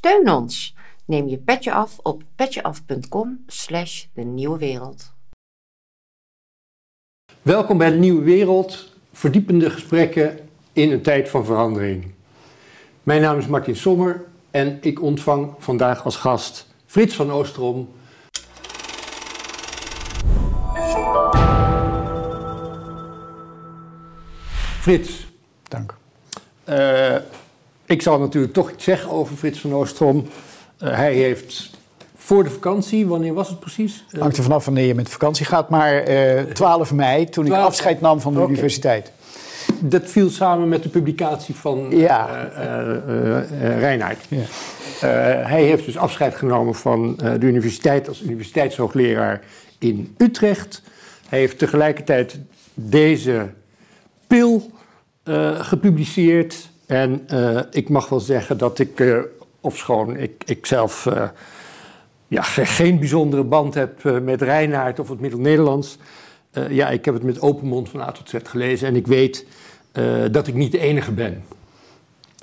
Steun ons. Neem je petje af op petjeaf.com slash de nieuwe wereld. Welkom bij de Nieuwe Wereld, verdiepende gesprekken in een tijd van verandering. Mijn naam is Martin Sommer en ik ontvang vandaag als gast Frits van Oostrom. Frits. Dank. Uh, ik zal natuurlijk toch iets zeggen over Frits van Oostrom. Uh, hij heeft voor de vakantie, wanneer was het precies? Uh, Hangt er vanaf wanneer je met vakantie gaat, maar 12 mei, toen 12... ik afscheid nam van de okay. universiteit. Dat viel samen met de publicatie van ja. Reinhard. Ja. hij heeft dus afscheid genomen van de universiteit als universiteitshoogleraar in Utrecht. Hij heeft tegelijkertijd deze pil gepubliceerd en uh, ik mag wel zeggen dat ik, uh, ofschoon ik, ik zelf uh, ja, geen bijzondere band heb met Reinaard of het Middel-Nederlands. ja, ik heb het met open mond van A tot Z gelezen en ik weet dat ik niet de enige ben.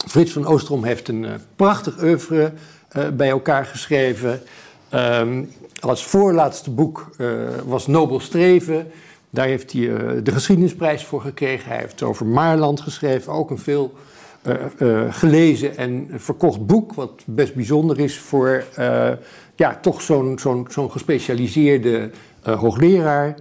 Frits van Oostrom heeft een prachtig oeuvre bij elkaar geschreven. Um, als voorlaatste boek was Nobel Streven. Daar heeft hij de geschiedenisprijs voor gekregen. Hij heeft over Maarland geschreven, ook een veel gelezen en verkocht boek, wat best bijzonder is voor uh, ja, toch zo'n zo'n zo'n gespecialiseerde hoogleraar.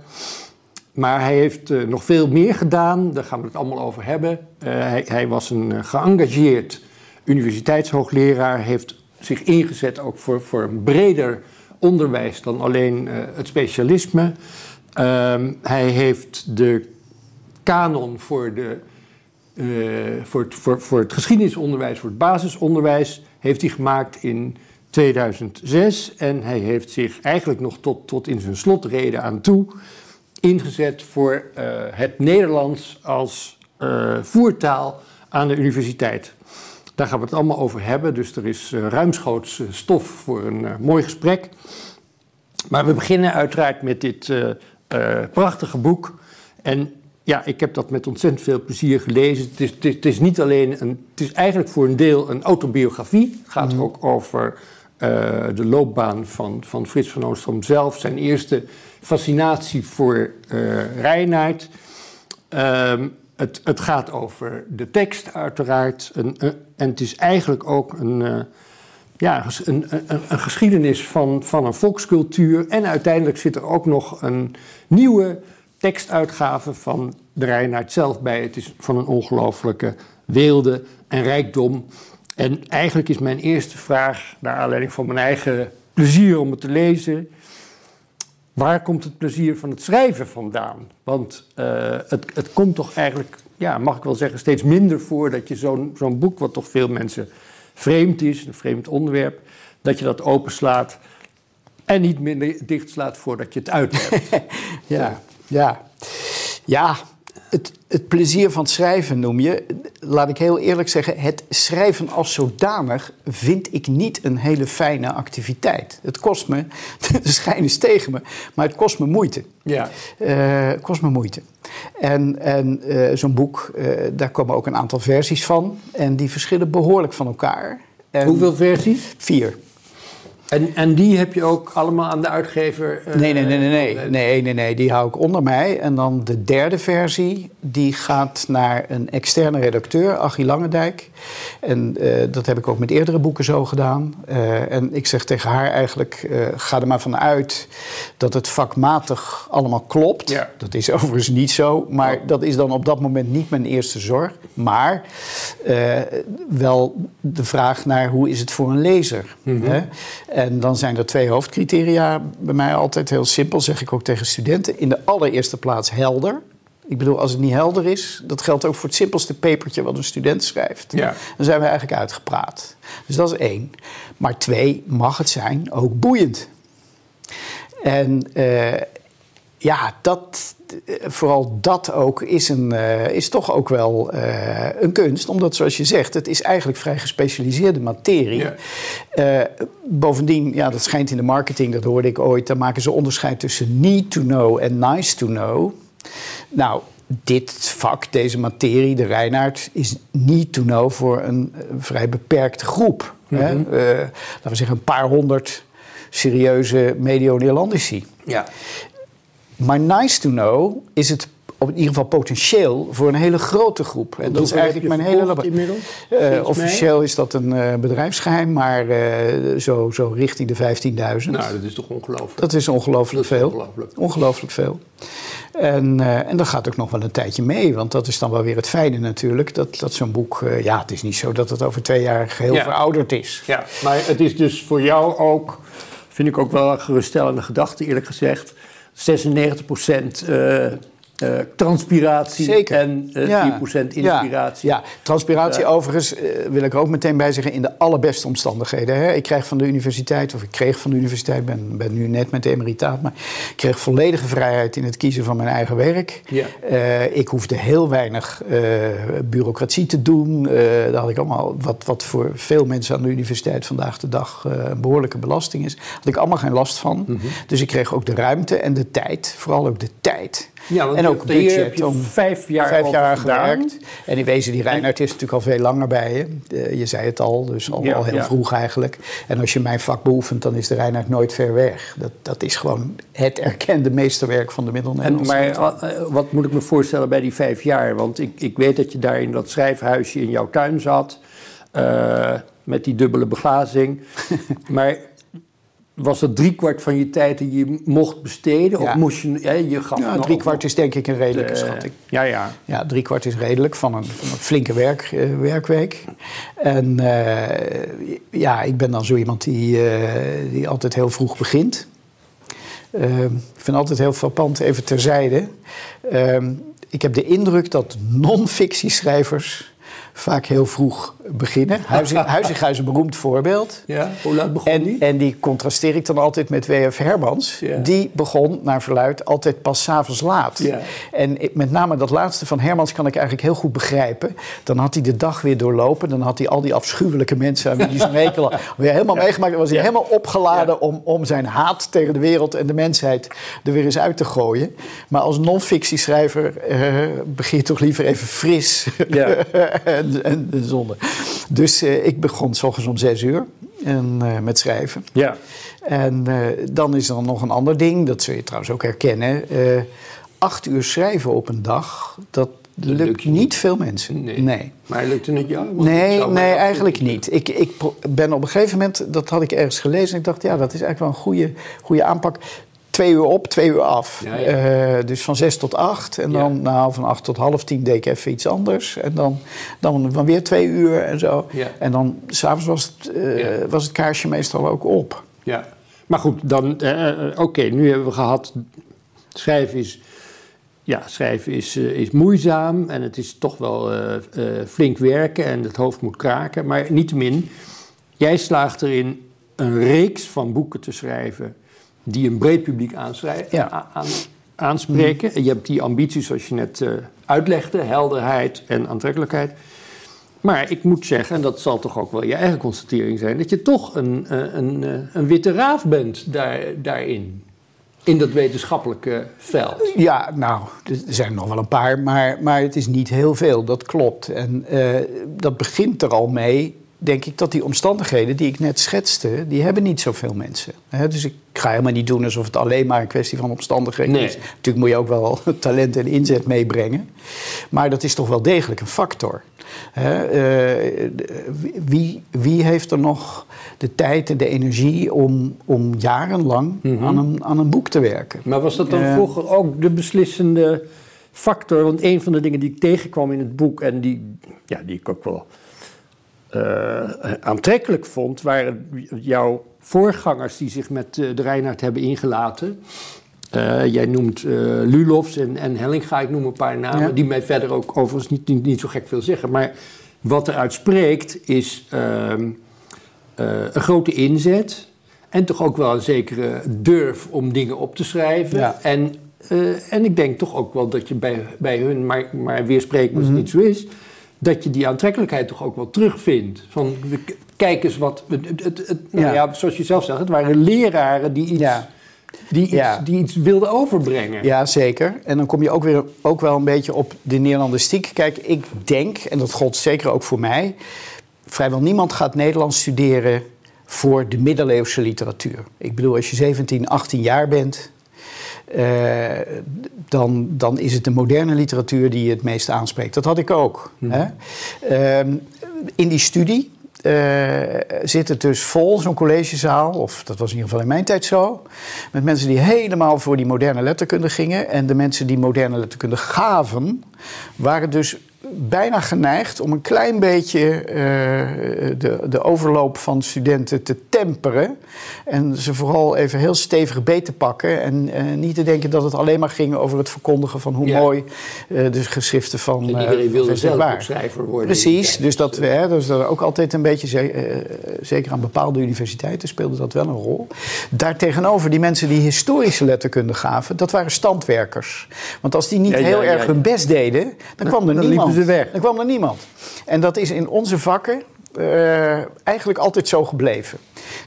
Maar hij heeft nog veel meer gedaan, daar gaan we het allemaal over hebben. Hij, hij, was een geëngageerd universiteitshoogleraar, heeft zich ingezet ook voor, voor een breder onderwijs dan alleen het specialisme. Ehm, hij heeft de kanon voor de voor, het, voor, voor het geschiedenisonderwijs, voor het basisonderwijs, heeft hij gemaakt in 2006. En hij heeft zich eigenlijk nog tot, tot in zijn slotreden aan toe ingezet voor uh, het Nederlands als uh, voertaal aan de universiteit. Daar gaan we het allemaal over hebben, dus er is ruimschoots stof voor een mooi gesprek. Maar we beginnen uiteraard met dit prachtige boek. En ja, ik heb dat met ontzettend veel plezier gelezen. Het is, het is, het is niet alleen een. Het is eigenlijk voor een deel een autobiografie. Het gaat mm. ook over uh, de loopbaan van, van Frits van Oostrom zelf. Zijn eerste fascinatie voor uh, Reinaard. Um, het, het, gaat over de tekst, uiteraard. Een, een, en het is eigenlijk ook een. Uh, ja, een, een, een, geschiedenis van, van een volkscultuur. En uiteindelijk zit er ook nog een nieuwe tekstuitgave van de Reinhard zelf bij. Het is van een ongelooflijke weelde en rijkdom. En eigenlijk is mijn eerste vraag, naar aanleiding van mijn eigen plezier om het te lezen. Waar komt het plezier van het schrijven vandaan? Want uh, het, het, komt toch eigenlijk, ja, mag ik wel zeggen, steeds minder voor dat je zo'n zo'n boek, wat toch veel mensen vreemd is, een vreemd onderwerp, dat je dat openslaat en niet minder dichtslaat voordat je het uit hebt. ja. Ja, ja het, het, plezier van het schrijven noem je. Laat ik heel eerlijk zeggen, het schrijven als zodanig vind ik niet een hele fijne activiteit. Het kost me, de schijn is tegen me, maar het kost me moeite. Ja. Uh, het kost me moeite. En, en uh, zo'n boek, uh, daar komen ook een aantal versies van. En die verschillen behoorlijk van elkaar. En Hoeveel versies? Vier. En, en die heb je ook allemaal aan de uitgever? Uh, nee, nee, nee, nee, nee, nee, nee, nee, die hou ik onder mij. En dan de derde versie, die gaat naar een externe redacteur, Achie Langendijk. En uh, dat heb ik ook met eerdere boeken zo gedaan. Uh, en ik zeg tegen haar eigenlijk, ga er maar vanuit dat het vakmatig allemaal klopt. Ja. Dat is overigens niet zo, maar oh. dat is dan op dat moment niet mijn eerste zorg. Maar wel de vraag naar hoe is het voor een lezer. Mm -hmm. En dan zijn er twee hoofdcriteria bij mij altijd heel simpel, zeg ik ook tegen studenten. In de allereerste plaats helder. Ik bedoel, als het niet helder is, dat geldt ook voor het simpelste papertje wat een student schrijft. Ja. Dan zijn we eigenlijk uitgepraat. Dus dat is één. Maar twee, mag het zijn ook boeiend. En uh, ja, dat, vooral dat ook is, een, uh, is toch ook wel uh, een kunst. Omdat, zoals je zegt, het is eigenlijk vrij gespecialiseerde materie. Uh, bovendien, ja, dat schijnt in de marketing, dat hoorde ik ooit... daar maken ze onderscheid tussen need to know en nice to know. Nou, dit vak, deze materie, de Reinaard, is need to know voor een vrij beperkte groep. hè? Mhm. laten we zeggen een paar honderd serieuze medio-Neerlandici. Ja. Maar nice to know is het op in ieder geval potentieel voor een hele grote groep. En dat is eigenlijk mijn hele lab. inmiddels? Uh, officieel is dat een uh, bedrijfsgeheim, maar uh, zo, zo richting de 15.000. Nou, dat is toch ongelooflijk? Dat is ongelooflijk veel. Ongelooflijk. ongelooflijk veel. En, uh, en dat gaat ook nog wel een tijdje mee, want dat is dan wel weer het fijne natuurlijk. Dat, dat zo'n boek, uh, ja, het is niet zo dat het over twee jaar geheel ja. verouderd is. Ja, maar het is dus voor jou ook, vind ik ook wel een geruststellende gedachte eerlijk gezegd. 96 procent uh, uh, transpiratie Zeker. en uh, ja. 4% inspiratie. Ja, ja. transpiratie uh, overigens wil ik er ook meteen bij zeggen in de allerbeste omstandigheden. Hè. Ik krijg van de universiteit, of ik kreeg van de universiteit, ben, ben nu net met de emeritaat, maar ik kreeg volledige vrijheid in het kiezen van mijn eigen werk. Ja. ik hoefde heel weinig bureaucratie te doen. daar had ik allemaal, wat, wat voor veel mensen aan de universiteit vandaag de dag een behoorlijke belasting is, had ik allemaal geen last van. Mm -hmm. Dus ik kreeg ook de ruimte en de tijd, vooral ook de tijd. Ja, en ook budget. Heb je om vijf jaar, vijf jaar gewerkt. En in wezen, die Reinhard is natuurlijk al veel langer bij je. Uh, je zei het al, dus al, ja, al heel ja. vroeg eigenlijk. En als je mijn vak beoefent, dan is de Reinhard nooit ver weg. Dat, dat is gewoon het erkende meesterwerk van de Middelnederlandse. Maar uh, wat moet ik me voorstellen bij die vijf jaar? Want ik, ik weet dat je daar in dat schrijfhuisje in jouw tuin zat. Uh, met die dubbele beglazing. maar was dat driekwart van je tijd die je mocht besteden? Ja. Of moest je, ja, je gaf ja, driekwart is denk ik een redelijke de, schatting. Ja, ja. Ja, driekwart is redelijk van een, van een flinke werk, uh, werkweek. En uh, ja, ik ben dan zo iemand die, uh, die altijd heel vroeg begint. ik vind altijd heel frappant, even terzijde. ik heb de indruk dat non-fictieschrijvers vaak heel vroeg beginnen. Huizinga is een beroemd voorbeeld. Ja, hoe laat begon en, die? En die contrasteer ik dan altijd met W.F. Hermans. Ja. Die begon, naar verluid, altijd pas s'avonds laat. Ja. En met name dat laatste van Hermans kan ik eigenlijk heel goed begrijpen. Dan had hij de dag weer doorlopen. Dan had hij al die afschuwelijke mensen aan wie hij zijn hekel had weer helemaal ja. meegemaakt. Dan was hij helemaal opgeladen om, om zijn haat tegen de wereld en de mensheid er weer eens uit te gooien. Maar als non-fictieschrijver uh, begin je toch liever even fris. en, en de zonde. Dus uh, ik begon s ochtends om zes uur en, uh, met schrijven. Ja. En uh, dan is er nog een ander ding, dat zul je trouwens ook herkennen. acht uur schrijven op een dag, dat lukt, lukt niet, niet veel mensen. Nee. nee. Maar lukte het jou? Nee, nee eigenlijk niet. Ik, ik ben op een gegeven moment, dat had ik ergens gelezen... en ik dacht, ja, dat is eigenlijk wel een goede, goede aanpak twee uur op, twee uur af. Ja, ja. Uh, dus van zes tot acht. En dan ja. nou, van acht tot half tien deed ik even iets anders. En dan, dan, dan weer twee uur en zo. En dan s'avonds was, het, uh, was het kaarsje meestal ook op. Ja, maar goed, dan... Uh, Oké, okay, nu hebben we gehad... Schrijven is... Ja, schrijven is, is moeizaam en het is toch wel flink werken en het hoofd moet kraken. Maar niettemin, jij slaagt erin een reeks van boeken te schrijven die een breed publiek ja. aan, aanspreken. Mm. Je hebt die ambities, zoals je net uh, uitlegde, helderheid en aantrekkelijkheid. Maar ik moet zeggen, en dat zal toch ook wel je eigen constatering zijn, dat je toch een, een, een, een witte raaf bent daar, daarin. In dat wetenschappelijke veld. Ja, nou, er zijn nog wel een paar, maar, maar het is niet heel veel, dat klopt. En uh, dat begint er al mee denk ik dat die omstandigheden die ik net schetste, die hebben niet zoveel mensen. He, dus ik ga helemaal niet doen alsof het alleen maar een kwestie van omstandigheden nee. is. Natuurlijk moet je ook wel talent en inzet meebrengen. Maar dat is toch wel degelijk een factor. He, uh, wie, wie heeft er nog de tijd en de energie om, om jarenlang mm -hmm. aan, een, aan een boek te werken? Maar was dat dan uh, vroeger ook de beslissende factor? Want een van de dingen die ik tegenkwam in het boek en die, ja, die ik ook wel uh, aantrekkelijk vond, waren jouw voorgangers die zich met uh, de Reinhard hebben ingelaten. Uh, jij noemt Lulofs en, en Hellinga, ik noem een paar namen, ja. die mij verder ook overigens niet, niet, niet, zo gek veel zeggen. Maar wat eruit spreekt is ehm, een grote inzet en toch ook wel een zekere durf om dingen op te schrijven. Ja. En, en ik denk toch ook wel dat je bij, bij hun, maar, maar weerspreek me als het mm -hmm. niet zo is dat je die aantrekkelijkheid toch ook wel terugvindt. Van, kijk eens wat... Het, het, het, nou ja. ja. zoals je zelf zegt, het waren leraren die iets, ja. die iets, Ja. die iets wilden overbrengen. Ja, zeker. En dan kom je ook, weer, ook wel een beetje op de Nederlandistiek. Kijk, ik denk, en dat gold zeker ook voor mij... vrijwel niemand gaat Nederlands studeren voor de middeleeuwse literatuur. Ik bedoel, als je 17, 18 jaar bent, dan, dan is het de moderne literatuur die je het meest aanspreekt. Dat had ik ook. Hmm. Hè? Uh, in die studie uh, zit het dus vol, zo'n collegezaal, of dat was in ieder geval in mijn tijd zo, met mensen die helemaal voor die moderne letterkunde gingen. En de mensen die moderne letterkunde gaven, waren dus bijna geneigd om een klein beetje uh, de, de overloop van studenten te temperen. En ze vooral even heel stevig beet te pakken. En uh, niet te denken dat het alleen maar ging over het verkondigen van hoe mooi uh, de geschriften van. En iedereen wilde zelf schrijver worden. Precies, dus dat, hè, dus dat ook altijd een beetje, zeker aan bepaalde universiteiten speelde dat wel een rol. Daartegenover, die mensen die historische letterkunde gaven, dat waren standwerkers. Want als die niet ja, heel erg hun best deden, dan kwam er niemand ze weg. Dan kwam er niemand. En dat is in onze vakken uh, eigenlijk altijd zo gebleven.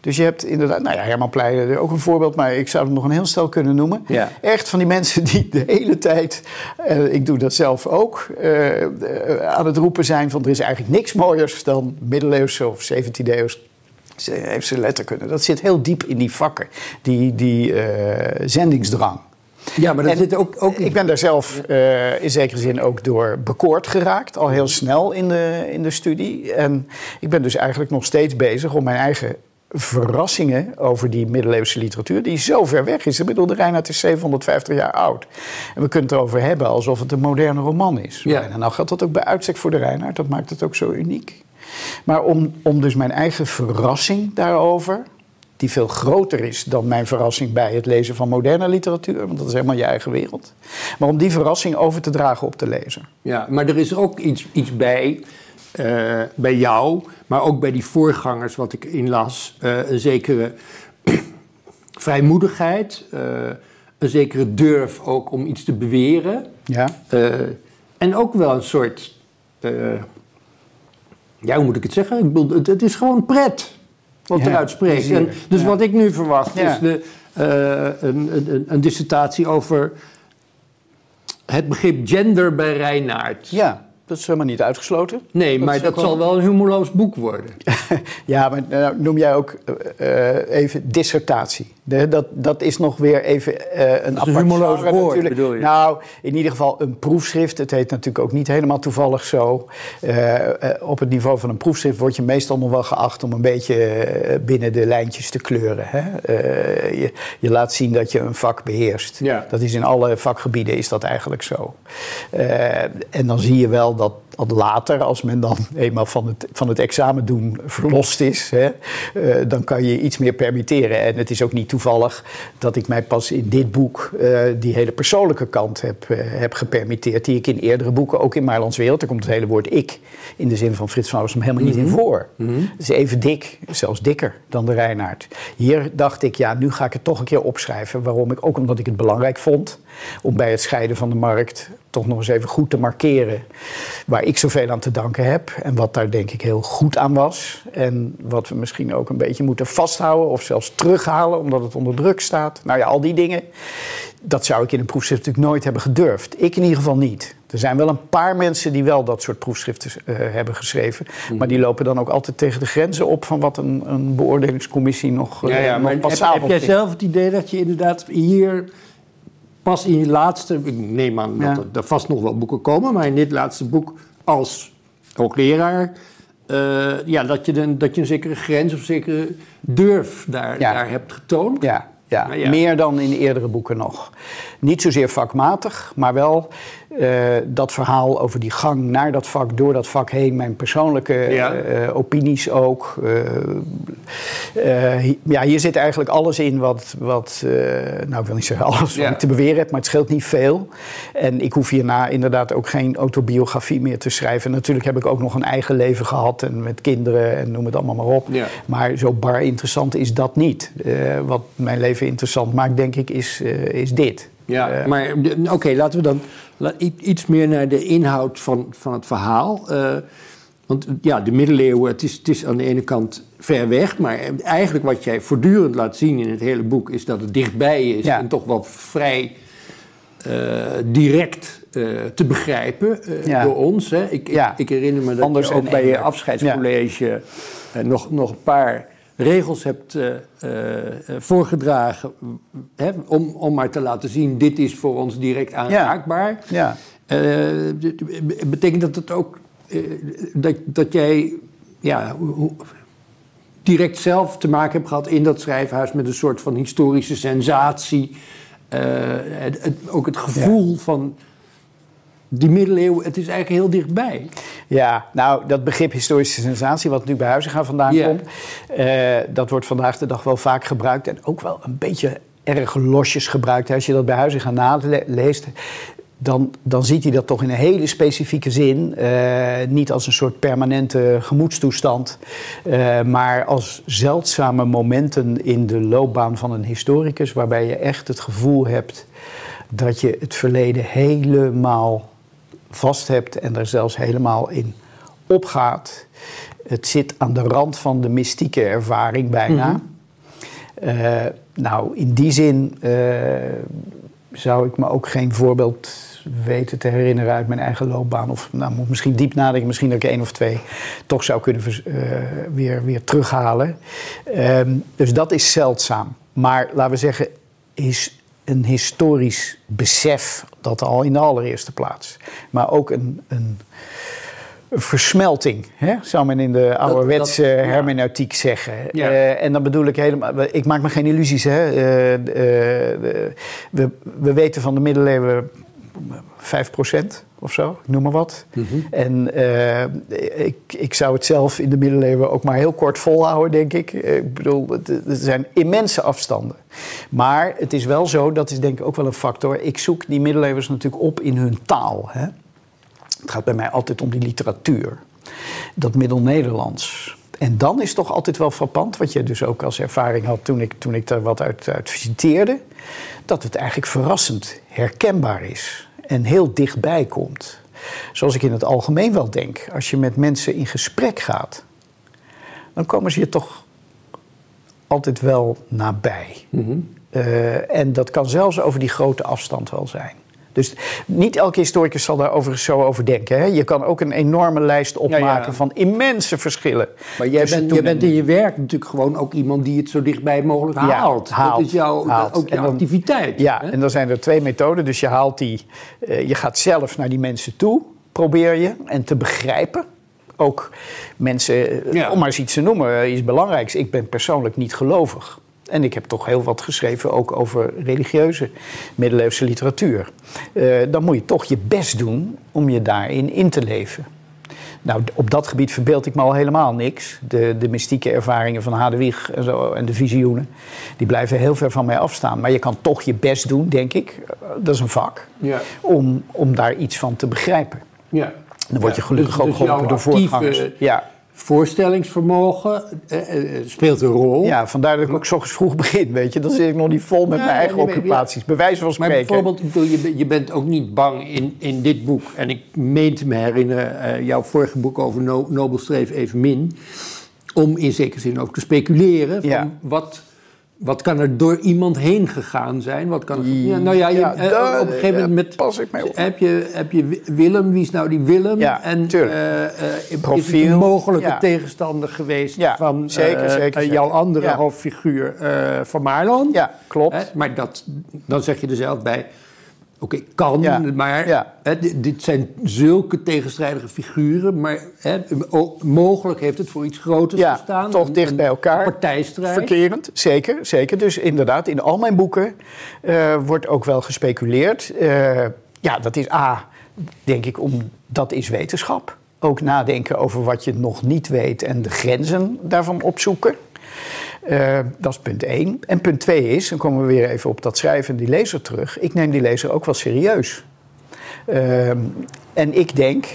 Dus je hebt inderdaad, nou ja, Herman Pleijden, ook een voorbeeld, maar ik zou hem nog een heel stel kunnen noemen. Ja. Echt van die mensen die de hele tijd, uh, ik doe dat zelf ook, uh, aan het roepen zijn van er is eigenlijk niks mooiers dan middeleeuwse of 17e eeuws heeft ze letterkunde. Dat zit heel diep in die vakken, die, die zendingsdrang. Ja, maar dat zit ook, ook Ik ben daar zelf uh, in zekere zin ook door bekoord geraakt, al heel snel in de, in de studie. En ik ben dus eigenlijk nog steeds bezig om mijn eigen verrassingen over die middeleeuwse literatuur, die zo ver weg is. Ik bedoel, de Reinhard is 750 jaar oud. En we kunnen het erover hebben alsof het een moderne roman is. Ja. En nou geldt dat ook bij uitstek voor de Reinhard, dat maakt het ook zo uniek. Maar om, om dus mijn eigen verrassing daarover die veel groter is dan mijn verrassing bij het lezen van moderne literatuur, want dat is helemaal je eigen wereld. Maar om die verrassing over te dragen op de lezer. Ja, maar er is ook iets, iets bij, uh, bij jou, maar ook bij die voorgangers, wat ik inlas, uh, een zekere vrijmoedigheid, uh, een zekere durf ook om iets te beweren. Ja. en ook wel een soort, ja, hoe moet ik het zeggen? Ik bedoel, het, het is gewoon pret wat eruit spreekt. En dus wat ik nu verwacht is de, uh, een, een, een, dissertatie over het begrip gender bij Reinaard. Ja. Dat is helemaal niet uitgesloten. Nee, maar dat zal wel een humorloos boek worden. ja, maar nou, noem jij ook uh, even dissertatie. De, dat, dat is nog weer even uh, een apart humorloos woord, natuurlijk. bedoel je? Nou, in ieder geval een proefschrift. Het heet natuurlijk ook niet helemaal toevallig zo. Uh, op het niveau van een proefschrift word je meestal nog wel geacht om een beetje binnen de lijntjes te kleuren. Hè? Je, je, laat zien dat je een vak beheerst. Ja. Dat is in alle vakgebieden is dat eigenlijk zo. en dan zie je wel dat, dat later, als men dan eenmaal van het, van het examen doen verlost is, hè, uh, dan kan je iets meer permitteren. En het is ook niet toevallig dat ik mij pas in dit boek uh, die hele persoonlijke kant heb, uh, heb gepermitteerd, die ik in eerdere boeken, ook in Marlands Wereld, daar komt het hele woord ik in de zin van Frits van Rossum helemaal niet mm -hmm. in voor. Mm -hmm. Het is even dik, zelfs dikker dan de Reinaard. Hier dacht ik, ja, nu ga ik het toch een keer opschrijven. Waarom ik, ook omdat ik het belangrijk vond om bij het scheiden van de markt toch nog eens even goed te markeren waar ik zoveel aan te danken heb en wat daar denk ik heel goed aan was en wat we misschien ook een beetje moeten vasthouden of zelfs terughalen omdat het onder druk staat. Nou ja, al die dingen, dat zou ik in een proefschrift natuurlijk nooit hebben gedurfd. Ik in ieder geval niet. Er zijn wel een paar mensen die wel dat soort proefschriften uh, hebben geschreven. Mm. Maar die lopen dan ook altijd tegen de grenzen op van wat een, een beoordelingscommissie nog, uh, ja, ja, nog maar heb, heb jij zelf het idee dat je inderdaad hier pas in je laatste, ik neem aan dat er vast nog wel boeken komen, maar in dit laatste boek als hoogleraar, uh, ja, dat je, een, dat je een zekere grens of zekere durf daar, daar hebt getoond. Ja, ja, ja, meer dan in eerdere boeken nog. Niet zozeer vakmatig, maar wel uh, dat verhaal over die gang naar dat vak, door dat vak heen, mijn persoonlijke ja. uh, opinies ook. Uh, ja, hier zit eigenlijk alles in wat, wat nou ik wil niet zeggen alles wat ja. ik te beweren heb, maar het scheelt niet veel. En ik hoef hierna inderdaad ook geen autobiografie meer te schrijven. Natuurlijk heb ik ook nog een eigen leven gehad en met kinderen en noem het allemaal maar op. Ja. Maar zo bar interessant is dat niet. wat mijn leven interessant maakt, denk ik, is, is dit. Ja, maar oké, okay, laten we dan iets meer naar de inhoud van, van het verhaal. Uh, want ja, de middeleeuwen, het is, het is aan de ene kant ver weg, maar eigenlijk wat jij voortdurend laat zien in het hele boek is dat het dichtbij is ja. en toch wel vrij uh, direct te begrijpen door ons. Hè. Ik, ik, ik, herinner me dat Anders ook bij je afscheidscollege nog, nog een paar regels hebt voorgedragen. Hè, om, om maar te laten zien, dit is voor ons direct aanraakbaar. Ja. betekent dat het ook dat, dat jij ja, direct zelf te maken heb gehad in dat schrijfhuis met een soort van historische sensatie. Het, ook het gevoel van die middeleeuwen, het is eigenlijk heel dichtbij. Ja, nou, dat begrip historische sensatie, wat nu bij Huizinga vandaan komt, uh, dat wordt vandaag de dag wel vaak gebruikt en ook wel een beetje erg losjes gebruikt. Als je dat bij Huizinga naleest, dan, dan ziet hij dat toch in een hele specifieke zin. Uh, niet als een soort permanente gemoedstoestand, uh, maar als zeldzame momenten in de loopbaan van een historicus, waarbij je echt het gevoel hebt dat je het verleden helemaal vast hebt en er zelfs helemaal in opgaat. Het zit aan de rand van de mystieke ervaring bijna. Mm uh, nou, in die zin zou ik me ook geen voorbeeld weten te herinneren uit mijn eigen loopbaan. Of nou, moet misschien diep nadenken, misschien dat ik één of twee toch zou kunnen uh, weer, weer terughalen. Um, dus dat is zeldzaam. Maar laten we zeggen, is een historisch besef, dat al in de allereerste plaats. Maar ook een, een versmelting, hè? zou men in de ouderwetse dat, hermeneutiek zeggen. Ja. Uh, en dan bedoel ik helemaal, ik maak me geen illusies. Hè? Uh, uh, we, we weten van de middeleeuwen 5% of zo, ik noem maar wat. Mm -hmm. En uh, ik, ik zou het zelf in de middeleeuwen ook maar heel kort volhouden, denk ik. Ik bedoel, er zijn immense afstanden. Maar het is wel zo, dat is denk ik ook wel een factor. Ik zoek die middeleeuwers natuurlijk op in hun taal. Hè? Het gaat bij mij altijd om die literatuur. Dat Middel-Nederlands. En dan is toch altijd wel frappant, wat je dus ook als ervaring had toen ik, toen ik er wat uit, uit visiteerde, dat het eigenlijk verrassend herkenbaar is en heel dichtbij komt. Zoals ik in het algemeen wel denk, als je met mensen in gesprek gaat, dan komen ze je toch altijd wel nabij. Mm en dat kan zelfs over die grote afstand wel zijn. Dus niet elke historicus zal daar overigens zo over denken. Hè? Je kan ook een enorme lijst opmaken van immense verschillen. Maar jij, bent, jij bent in je werk natuurlijk gewoon ook iemand die het zo dichtbij mogelijk haalt. haalt. Dat is jouw, haalt. ook jouw activiteit. Ja, hè? en dan zijn er twee methoden. Dus je haalt die, uh, je gaat zelf naar die mensen toe, probeer je, en te begrijpen ook mensen, eh, om maar eens iets te noemen, eh, iets belangrijks. Ik ben persoonlijk niet gelovig. En ik heb toch heel wat geschreven ook over religieuze middeleeuwse literatuur. Uh, dan moet je toch je best doen om je daarin in te leven. Nou, op dat gebied verbeeld ik me al helemaal niks. De, de mystieke ervaringen van Hadewig en, zo, en de visioenen, die blijven heel ver van mij afstaan. Maar je kan toch je best doen, denk ik. Eh, dat is een vak. Ja. Om, om daar iets van te begrijpen. Ja. Dan word je gelukkig dus, ook dus geholpen door voorgangers. Ja voorstellingsvermogen eh, eh, speelt een rol. Ja, vandaar dat ik ook zo vroeg begin, weet je. Dan zit ik nog niet vol met mijn eigen occupaties, bij wijze van spreken. Maar bijvoorbeeld, ik bedoel, je, je bent ook niet bang in, in dit boek... en ik meen te me herinneren, uh, jouw vorige boek over no, Nobelstreef evenmin... om in zekere zin ook te speculeren van ja. wat wat kan er door iemand heen gegaan zijn? Wat kan er, ja, nou ja, je, eh, op een gegeven moment met, pas ik mee op. Heb, je, heb je Willem, wie is nou die Willem? Ja, en uh, uh, is het een mogelijke tegenstander geweest van zeker, zeker, jouw andere hoofdfiguur van Marlon? Ja, klopt. maar dat, dan zeg je er zelf bij, Oké, kan, maar Hè, dit zijn zulke tegenstrijdige figuren. Maar hè, mogelijk heeft het voor iets groters ja, gestaan. toch dicht bij elkaar. Partijstrijd. Verkerend, zeker, zeker. Dus inderdaad, in al mijn boeken uh, wordt ook wel gespeculeerd. Uh, ja, dat is A, denk ik, om, dat is wetenschap. Ook nadenken over wat je nog niet weet en de grenzen daarvan opzoeken. Uh, dat is punt één. En punt twee is, dan komen we weer even op dat schrijven en die lezer terug. Ik neem die lezer ook wel serieus. Uh, en ik denk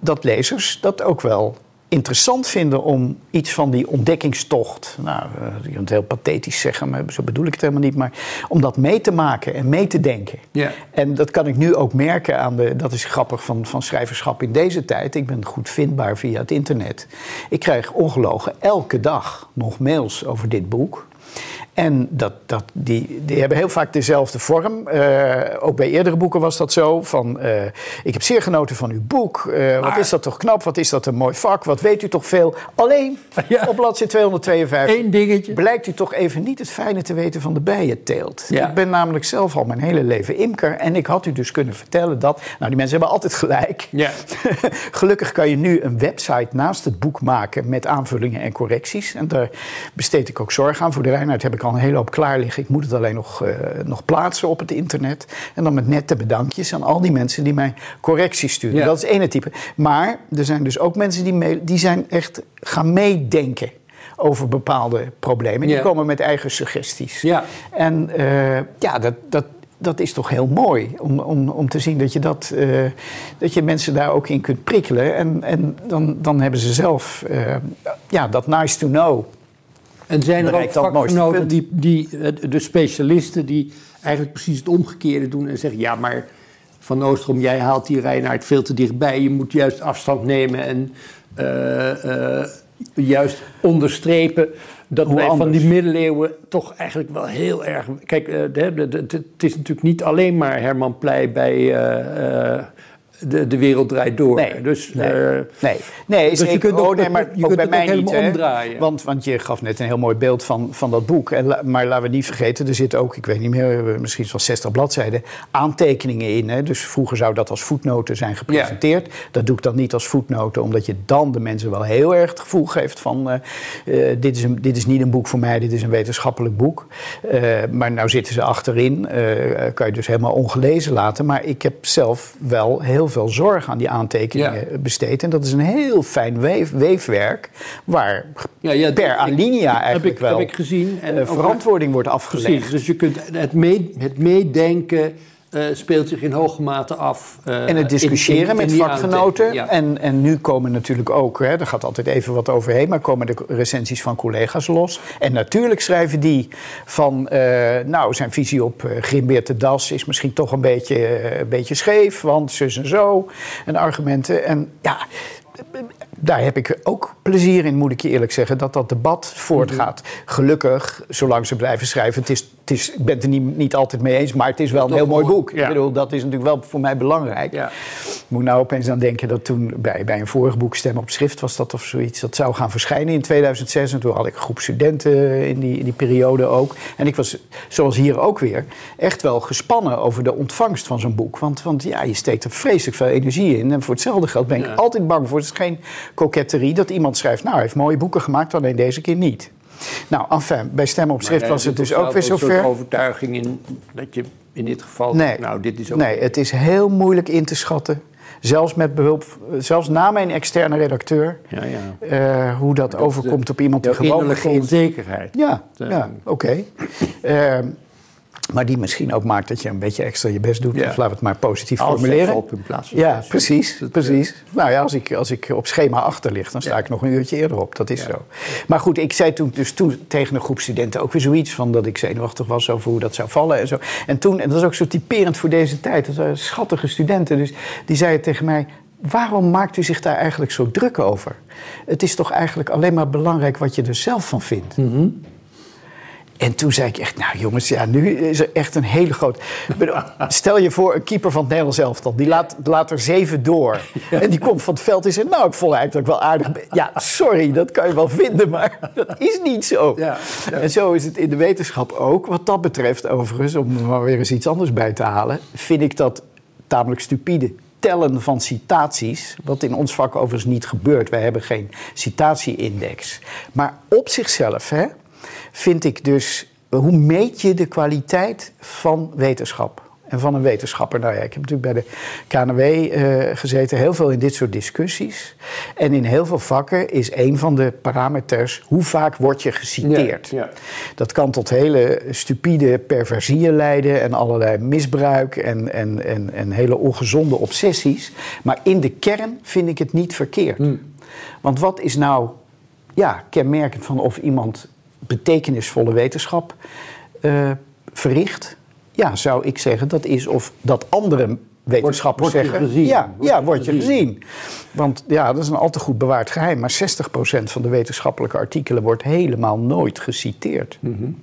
dat lezers dat ook wel interessant vinden om iets van die ontdekkingstocht, nou, eh, je kunt het heel pathetisch zeggen, maar zo bedoel ik het helemaal niet, maar om dat mee te maken en mee te denken. Ja. En dat kan ik nu ook merken aan de, dat is grappig van, van schrijverschap in deze tijd. Ik ben goed vindbaar via het internet. Ik krijg ongelogen elke dag nog mails over dit boek. En dat, dat, die, die hebben heel vaak dezelfde vorm. Uh, ook bij eerdere boeken was dat zo. Van, uh, ik heb zeer genoten van uw boek. Uh, wat is dat toch knap? Wat is dat een mooi vak? Wat weet u toch veel? Alleen ja. op bladzijde 252 Eén dingetje. blijkt u toch even niet het fijne te weten van de bijenteelt. Ja. Ik ben namelijk zelf al mijn hele leven imker. En ik had u dus kunnen vertellen dat... Nou, die mensen hebben altijd gelijk. Ja. Gelukkig kan je nu een website naast het boek maken... met aanvullingen en correcties. En daar besteed ik ook zorg aan. Voor de Reinhard heb ik al een hele hoop klaar liggen. Ik moet het alleen nog, uh, nog plaatsen op het internet. En dan met nette bedankjes aan al die mensen die mij correcties sturen. Ja. Dat is het ene type. Maar er zijn dus ook mensen die, mee, die zijn echt gaan meedenken over bepaalde problemen. Die ja. komen met eigen suggesties. Ja. En uh, ja, dat, dat, dat is toch heel mooi om, om, om te zien dat je, dat, uh, dat je mensen daar ook in kunt prikkelen. En, en dan, dan hebben ze zelf uh, ja, dat nice to know. En zijn er ook vakgenoten, die, die, de specialisten, die eigenlijk precies het omgekeerde doen en zeggen: ja, maar Van Oostrom, jij haalt die Reinaard veel te dichtbij. Je moet juist afstand nemen en uh, uh, juist onderstrepen dat Hoe wij anders? van die middeleeuwen toch eigenlijk wel heel erg. Kijk, het is natuurlijk niet alleen maar Herman Pleij bij de, de wereld draait door. Nee, dus, nee, uh, nee. nee dus je kunt ook, oh, nee, maar je ook bij mij niet. Omdraaien. Want, want je gaf net een heel mooi beeld van, van dat boek. En, maar laten we niet vergeten, er zitten ook, ik weet niet meer, misschien wel 60 bladzijden, aantekeningen in. Hè? Dus vroeger zou dat als voetnoten zijn gepresenteerd. Ja. Dat doe ik dan niet als voetnoten, omdat je dan de mensen wel heel erg het gevoel geeft van uh, uh, dit, is een, dit is niet een boek voor mij, dit is een wetenschappelijk boek. maar nou zitten ze achterin, kan je dus helemaal ongelezen laten. Maar ik heb zelf wel heel veel zorg aan die aantekeningen ja. besteed. En dat is een heel fijn weef, weefwerk waar ja, ja, per alinea eigenlijk heb ik, wel heb ik gezien. En uh, verantwoording wordt afgelegd. Precies, dus je kunt het, mee, het meedenken uh, speelt zich in hoge mate af. Uh, en het discussiëren in, in, in met vakgenoten. Ja. En, en nu komen natuurlijk ook, hè, er gaat altijd even wat overheen, maar komen de recensies van collega's los. En natuurlijk schrijven die van, uh, nou, zijn visie op uh, Grimbeert de Das is misschien toch een beetje, een beetje scheef, want zus en zo. En argumenten. En ja, daar heb ik ook plezier in, moet ik je eerlijk zeggen, dat dat debat voortgaat. Gelukkig, zolang ze blijven schrijven. Het is, het is, ik ben het er niet, niet altijd mee eens, maar het is wel een heel mooi boek. Ja. Ik bedoel, dat is natuurlijk wel voor mij belangrijk. Ja. Ik moet nou opeens aan denken dat toen bij, bij een vorig boek, Stem op Schrift was dat of zoiets, dat zou gaan verschijnen in 2006. En toen had ik een groep studenten in die, in die periode ook. En ik was, zoals hier ook weer, echt wel gespannen over de ontvangst van zo'n boek. Want, want ja, je steekt er vreselijk veel energie in. En voor hetzelfde geld ben ik ja. altijd bang voor. Het is geen koketterie dat iemand schrijft, nou, hij heeft mooie boeken gemaakt, alleen deze keer niet. Nou, enfin, bij stemmen op schrift was het dus ook weer zover. Een overtuiging in dat je in dit geval. Nee, nou, dit is ook nee het is heel moeilijk in te schatten. Zelfs met behulp, zelfs na mijn externe redacteur, ja, ja. Uh, hoe dat, dat overkomt de, op iemand die gewoon begint. onzekerheid. Ja, ja oké. Okay. Uh, maar die misschien ook maakt dat je een beetje extra je best doet. Ja. Of laten we het maar positief als formuleren. Op in plaats van ja, precies. Dat, precies. Nou ja, als ik, als ik op schema achter lig, dan sta ja. ik nog een uurtje eerder op. Dat is ja. zo. Maar goed, ik zei toen, dus toen tegen een groep studenten ook weer zoiets van dat ik zenuwachtig was over hoe dat zou vallen en zo. En toen, en dat is ook zo typerend voor deze tijd, dat waren schattige studenten. Dus die zeiden tegen mij. Waarom maakt u zich daar eigenlijk zo druk over? Het is toch eigenlijk alleen maar belangrijk wat je er zelf van vindt. Mm -hmm. En toen zei ik echt, nou jongens, ja, nu is er echt een hele grote... Stel je voor, een keeper van het Nederlands elftal, die laat, laat er zeven door. En die komt van het veld en zegt, nou, ik vond eigenlijk wel aardig. Ja, sorry, dat kan je wel vinden, maar dat is niet zo. Ja, ja. En zo is het in de wetenschap ook. Wat dat betreft, overigens, om er maar weer eens iets anders bij te halen... vind ik dat tamelijk stupide tellen van citaties, wat in ons vak overigens niet gebeurt. Wij hebben geen citatie-index. Maar op zichzelf, hè, vind ik dus, hoe meet je de kwaliteit van wetenschap? En van een wetenschapper. Nou ja, ik heb natuurlijk bij de KNW uh, gezeten, heel veel in dit soort discussies. En in heel veel vakken is een van de parameters hoe vaak word je geciteerd. Ja, ja. Dat kan tot hele stupide perversieën leiden en allerlei misbruik en, en, en, en hele ongezonde obsessies. Maar in de kern vind ik het niet verkeerd. Hmm. Want wat is nou ja, kenmerkend van of iemand betekenisvolle wetenschap uh, verricht, ja, zou ik zeggen, dat is of dat andere wetenschappers word, zeggen. Gezien. Ja, word ja, word je gezien. gezien. Want ja, dat is een al te goed bewaard geheim. Maar 60% van de wetenschappelijke artikelen wordt helemaal nooit geciteerd. Mm -hmm.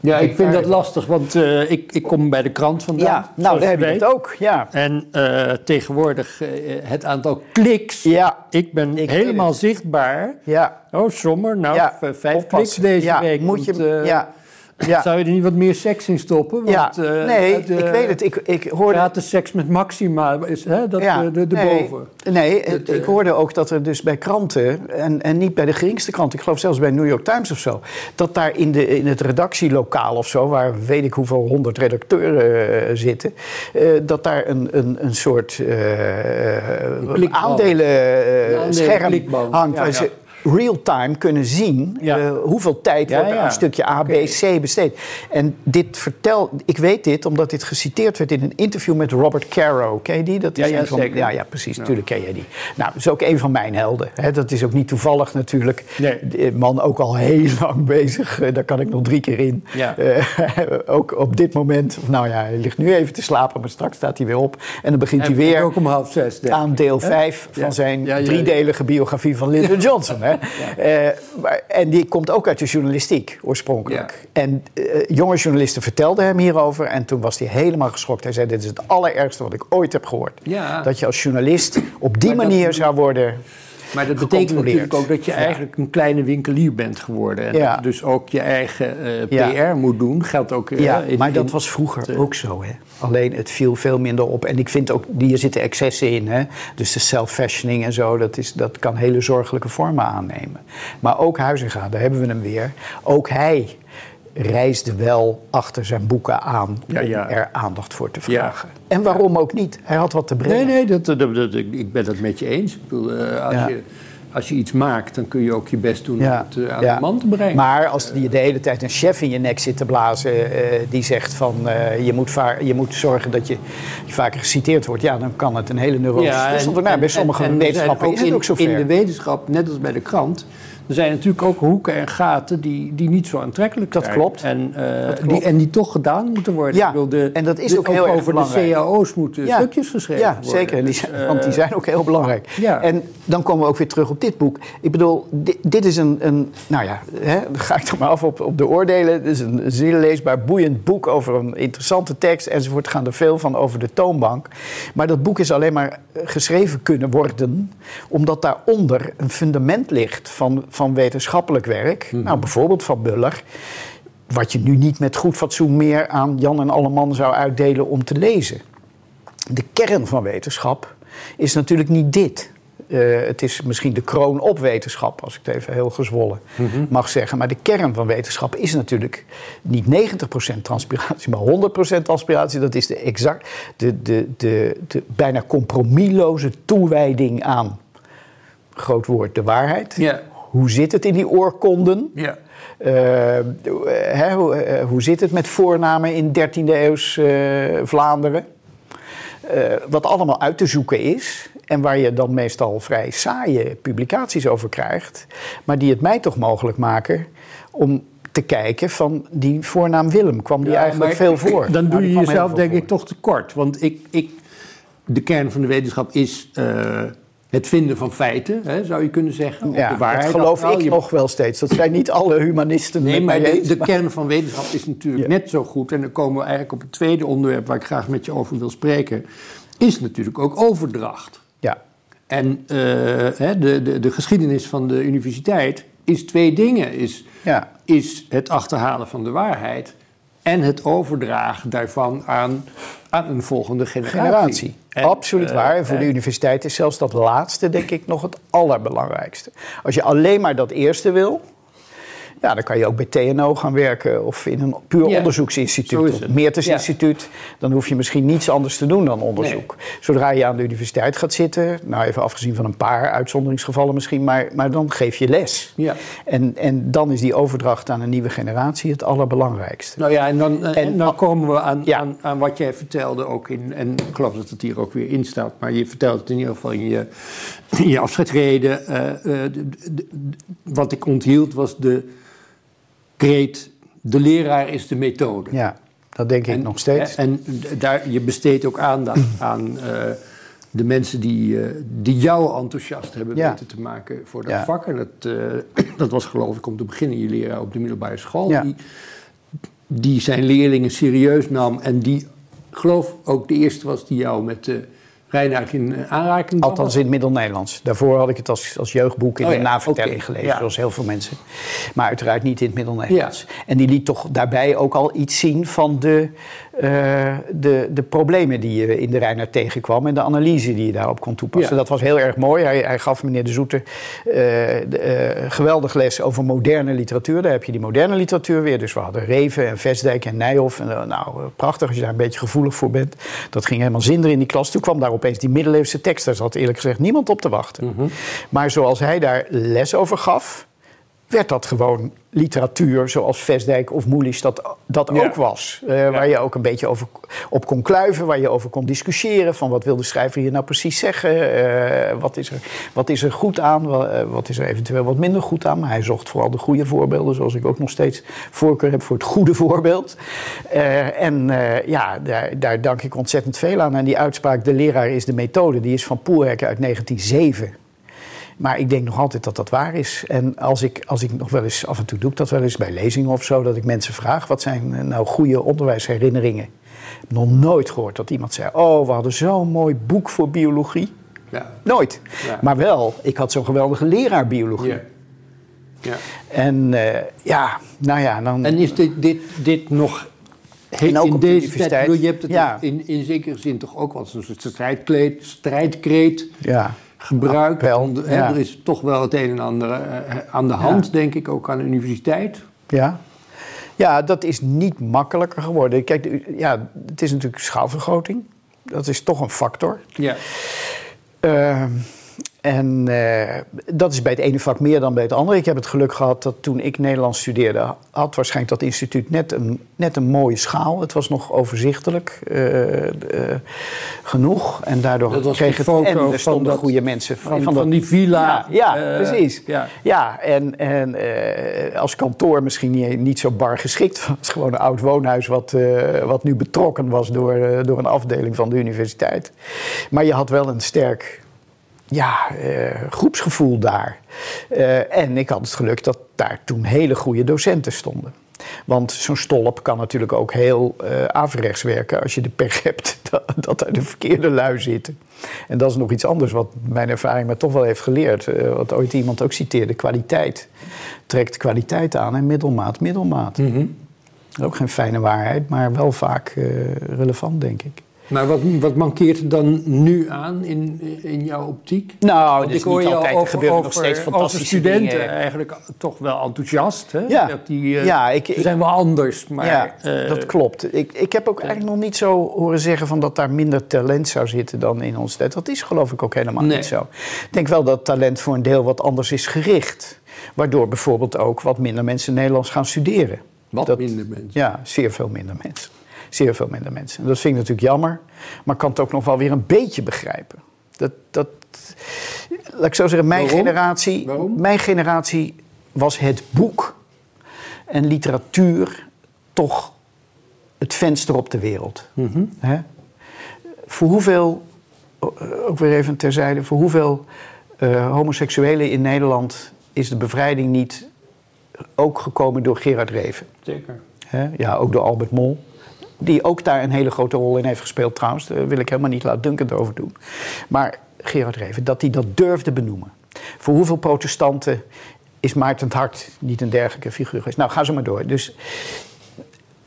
Ja, ik vind dat lastig, want uh, ik, ik kom bij de krant vandaan. Ja, nou, daar heb je het ook, ja. En uh, tegenwoordig uh, het aantal kliks. Ja. Ik ben ik helemaal zichtbaar. Ja. Oh, sommer, nou, ja. vijf kliks deze ja. week. Moet je, ja. Ja. Zou je er niet wat meer seks in stoppen? Want, ja, uh, nee, ik weet het. Ik, ik hoorde... Gratis seks met Maxima, is hè, dat ja, de, de, nee, boven. Nee, ik hoorde ook dat er dus bij kranten, en, en niet bij de geringste krant, ik geloof zelfs bij New York Times of zo, dat daar in, de, in het redactielokaal of zo, waar weet ik hoeveel honderd redacteuren uh, zitten, uh, dat daar een, een, een soort aandelen scherm hangt. Ja, ja real-time kunnen zien uh, hoeveel tijd wordt aan een stukje A, B, C besteed. En dit vertel, ik weet dit omdat dit geciteerd werd in een interview met Robert Caro. Ken je die? Dat is ja, van, ja, ja, precies. Natuurlijk ken je die. Nou, dat is ook een van mijn helden. Dat is ook niet toevallig natuurlijk. Nee. De man ook al heel lang bezig. Uh, daar kan ik nog drie keer in. Uh, ook op dit moment. Nou ja, hij ligt nu even te slapen, maar straks staat hij weer op. En dan begint hij weer ook om half zes, aan deel vijf van zijn driedelige biografie van Lyndon Johnson. Hè. Uh, maar, en die komt ook uit de journalistiek oorspronkelijk. En uh, jonge journalisten vertelden hem hierover. En toen was hij helemaal geschokt. Hij zei: Dit is het allerergste wat ik ooit heb gehoord. Dat je als journalist op die manier zou worden. Maar dat betekent natuurlijk ook dat je eigenlijk een kleine winkelier bent geworden. En ja. dus ook je eigen uh, PR moet doen. Geldt ook. ja, maar dat was vroeger ook zo. Hè? Alleen het viel veel minder op. En ik vind ook, hier zitten excessen in. Hè? Dus de self-fashioning en zo, dat, is, dat kan hele zorgelijke vormen aannemen. Maar ook Huizinga, daar hebben we hem weer. Ook hij reisde wel achter zijn boeken aan om er aandacht voor te vragen. En waarom ook niet? Hij had wat te brengen. Nee, nee, dat, dat, ik ben het met je eens. Ik bedoel, uh, als je als je iets maakt, dan kun je ook je best doen om het uh, aan de man te brengen. Maar als je de hele tijd een chef in je nek zit te blazen uh, die zegt van uh, je, moet je moet zorgen dat je, je vaker geciteerd wordt, ja, dan kan het een hele neurotische ja, toestand worden. bij sommige en, wetenschappen is het ook zo In de wetenschap, net als bij de krant, er zijn natuurlijk ook hoeken en gaten die, die niet zo aantrekkelijk zijn. Dat klopt. En, uh, Die, en die toch gedaan moeten worden. Ja, de, en dat is ook heel erg belangrijk. Over de cao's moeten ja. stukjes geschreven ja, worden. Ja, zeker. Die zijn, uh, want die zijn ook heel belangrijk. Ja. En dan komen we ook weer terug op dit boek. Ik bedoel, dit, dit is een, een... Nou ja, hè, dan ga ik toch maar af op, op de oordelen. Het is een zeer leesbaar, boeiend boek over een interessante tekst. Enzovoort gaan er veel van over de toonbank. Maar dat boek is alleen maar geschreven kunnen worden... omdat daaronder een fundament ligt van, van wetenschappelijk werk. Mhm. Nou, bijvoorbeeld van Buller. Wat je nu niet met goed fatsoen meer aan Jan en Alleman zou uitdelen om te lezen. De kern van wetenschap is natuurlijk niet dit. Uh, het is misschien de kroon op wetenschap, als ik het even heel gezwollen mm-hmm. mag zeggen. Maar de kern van wetenschap is natuurlijk niet 90% transpiratie, maar 100% transpiratie. Dat is de, exact, de, de, de, de bijna compromisloze toewijding aan, groot woord, de waarheid. Yeah hoe zit het in die oorkonden? Ja. Uh, hè, hoe, uh, hoe, zit het met voornamen in 13e eeuws uh, Vlaanderen? wat allemaal uit te zoeken is. En waar je dan meestal vrij saaie publicaties over krijgt. Maar die het mij toch mogelijk maken om te kijken van die voornaam Willem. Kwam die ja, eigenlijk veel voor? Dan doe nou, je jezelf denk ik toch tekort. Want ik, ik, de kern van de wetenschap is het vinden van feiten, hè, zou je kunnen zeggen. Ja, de waarheid. Dat geloof ik nog wel steeds. Dat zijn niet alle humanisten. Nee, maar de, de, kern van wetenschap is natuurlijk net zo goed. En dan komen we eigenlijk op het tweede onderwerp waar ik graag met je over wil spreken. Is natuurlijk ook overdracht. Ja. En uh, de, de, de geschiedenis van de universiteit is twee dingen. Is, ja. is het achterhalen van de waarheid en het overdragen daarvan aan, aan een volgende generatie. generatie. Absoluut waar. En voor de universiteit is zelfs dat laatste, denk ik, nog het allerbelangrijkste. Als je alleen maar dat eerste wil, ja, dan kan je ook bij TNO gaan werken of in een puur onderzoeksinstituut. Of Meertens ja. Dan hoef je misschien niets anders te doen dan onderzoek. Zodra je aan de universiteit gaat zitten, nou even afgezien van een paar uitzonderingsgevallen misschien, maar, maar dan geef je les. Ja. En, en dan is die overdracht aan een nieuwe generatie het allerbelangrijkste. Nou ja, en dan, en, dan komen we aan, aan, aan, wat jij vertelde ook in, en ik geloof dat het hier ook weer in staat, maar je vertelt het in ieder geval in je, in je afscheidsreden. Uh, uh, wat ik onthield was de kreet, de leraar is de methode. Ja, dat denk ik nog steeds. En daar, je besteedt ook aandacht aan uh, de mensen die, uh, die jou enthousiast hebben ja. weten te maken voor dat ja. vak. En dat, uh, dat was geloof ik om te beginnen je leraar op de middelbare school. Ja. Die die zijn leerlingen serieus nam en die, geloof ook de eerste was die jou met de Reinaard in eh, aanraking Althans in het Middel-Nederlands. Daarvoor had ik het als, als jeugdboek in oh, de navertelling gelezen, zoals heel veel mensen. Maar uiteraard niet in het Middel-Nederlands. En die liet toch daarbij ook al iets zien van de uh, de, de problemen die je in de Rijnaard tegenkwam en de analyse die je daarop kon toepassen. Dat was heel erg mooi. Hij, hij gaf meneer De Zoeter uh, de, uh, geweldig les over moderne literatuur. Daar heb je die moderne literatuur weer. Dus we hadden Reven en Vestdijk en Nijhoff. En, nou, prachtig als je daar een beetje gevoelig voor bent. Dat ging helemaal zinderen in die klas. Toen kwam daar opeens die middeleeuwse tekst. Daar zat eerlijk gezegd niemand op te wachten. Mm -hmm. Maar zoals hij daar les over gaf werd dat gewoon literatuur zoals Vestdijk of Moelis dat, dat ook was. Uh, Waar je ook een beetje over op kon kluiven, waar je over kon discussiëren. Van wat wil de schrijver hier nou precies zeggen? Uh, wat, is er, wat is er goed aan? Wat is er eventueel wat minder goed aan? Maar hij zocht vooral de goede voorbeelden, zoals ik ook nog steeds voorkeur heb voor het goede voorbeeld. Uh, en ja, daar, daar dank ik ontzettend veel aan. En die uitspraak, de leraar is de methode, die is van Poelherke uit 1907. Maar ik denk nog altijd dat dat waar is. En als ik, als ik nog wel eens, af en toe doe ik dat wel eens bij lezingen of zo, dat ik mensen vraag: wat zijn eh, nou goede onderwijsherinneringen? Ik heb nog nooit gehoord dat iemand zei: Oh, we hadden zo'n mooi boek voor biologie. Ja. Nooit. Ja. Maar wel, ik had zo'n geweldige leraar biologie. Ja. ja. En uh, ja, nou ja, dan. En is dit, dit, dit nog en ook in deze tijd, je hebt het ja. in, in zekere zin toch ook wel zo'n strijdkreet, strijdkreet ja gebruik. Er is toch wel het een en ander eh, aan de hand, denk ik, ook aan de universiteit. Ja. Ja, dat is niet makkelijker geworden. Kijk, ja, het is natuurlijk schaalvergroting. Dat is toch een factor. Ja. Uh, en uh, dat is bij het ene vak meer dan bij het andere. Ik heb het geluk gehad dat toen ik Nederlands studeerde, had waarschijnlijk dat instituut net een, net een mooie schaal. Het was nog overzichtelijk uh, uh, genoeg. En daardoor kreeg het en er stonden dat, goede mensen van, van, van die villa. Ja, ja precies. Ja, ja en, en als kantoor misschien niet, niet, zo bar geschikt. Het was gewoon een oud woonhuis wat, wat nu betrokken was door, door een afdeling van de universiteit. Maar je had wel een sterk ja, uh, groepsgevoel daar. Uh, en ik had het geluk dat daar toen hele goede docenten stonden. Want zo'n stolp kan natuurlijk ook heel uh, averechts werken als je de pech hebt dat, dat er de verkeerde lui zitten. En dat is nog iets anders wat mijn ervaring me toch wel heeft geleerd. Uh, wat ooit iemand ook citeerde: kwaliteit trekt kwaliteit aan en middelmaat middelmaat. Mm -hmm. Ook geen fijne waarheid, maar wel vaak uh, relevant, denk ik. Maar wat, wat mankeert er dan nu aan in, in jouw optiek? Nou, ik hoor je altijd, over, gebeuren nog steeds fantastische studenten dingen. eigenlijk toch wel enthousiast. Hè? Ja, dat die, uh, ja ik, zijn wel anders. Maar, ja, uh, dat klopt. Ik, ik heb ook eigenlijk nog niet zo horen zeggen van dat daar minder talent zou zitten dan in ons tijd. Dat is geloof ik ook helemaal nee. niet zo. Ik denk wel dat talent voor een deel wat anders is gericht. Waardoor bijvoorbeeld ook wat minder mensen Nederlands gaan studeren. Wat dat, minder mensen? Ja, zeer veel minder mensen zeer veel minder mensen. En dat vind ik natuurlijk jammer, maar ik kan het ook nog wel weer een beetje begrijpen. Dat, dat, laat ik zo zeggen, mijn generatie, mijn generatie was het boek en literatuur toch het venster op de wereld. Mm Voor hoeveel, ook weer even terzijde, voor hoeveel uh, homoseksuelen in Nederland is de bevrijding niet ook gekomen door Gerard Reven? Zeker. Ja, ook door Albert Mol. Die ook daar een hele grote rol in heeft gespeeld trouwens. Daar wil ik helemaal niet laat Duncan over doen. Maar Gerard Reven, dat hij dat durfde benoemen. Voor hoeveel protestanten is Maarten het Hart niet een dergelijke figuur geweest? Nou, ga zo maar door. Dus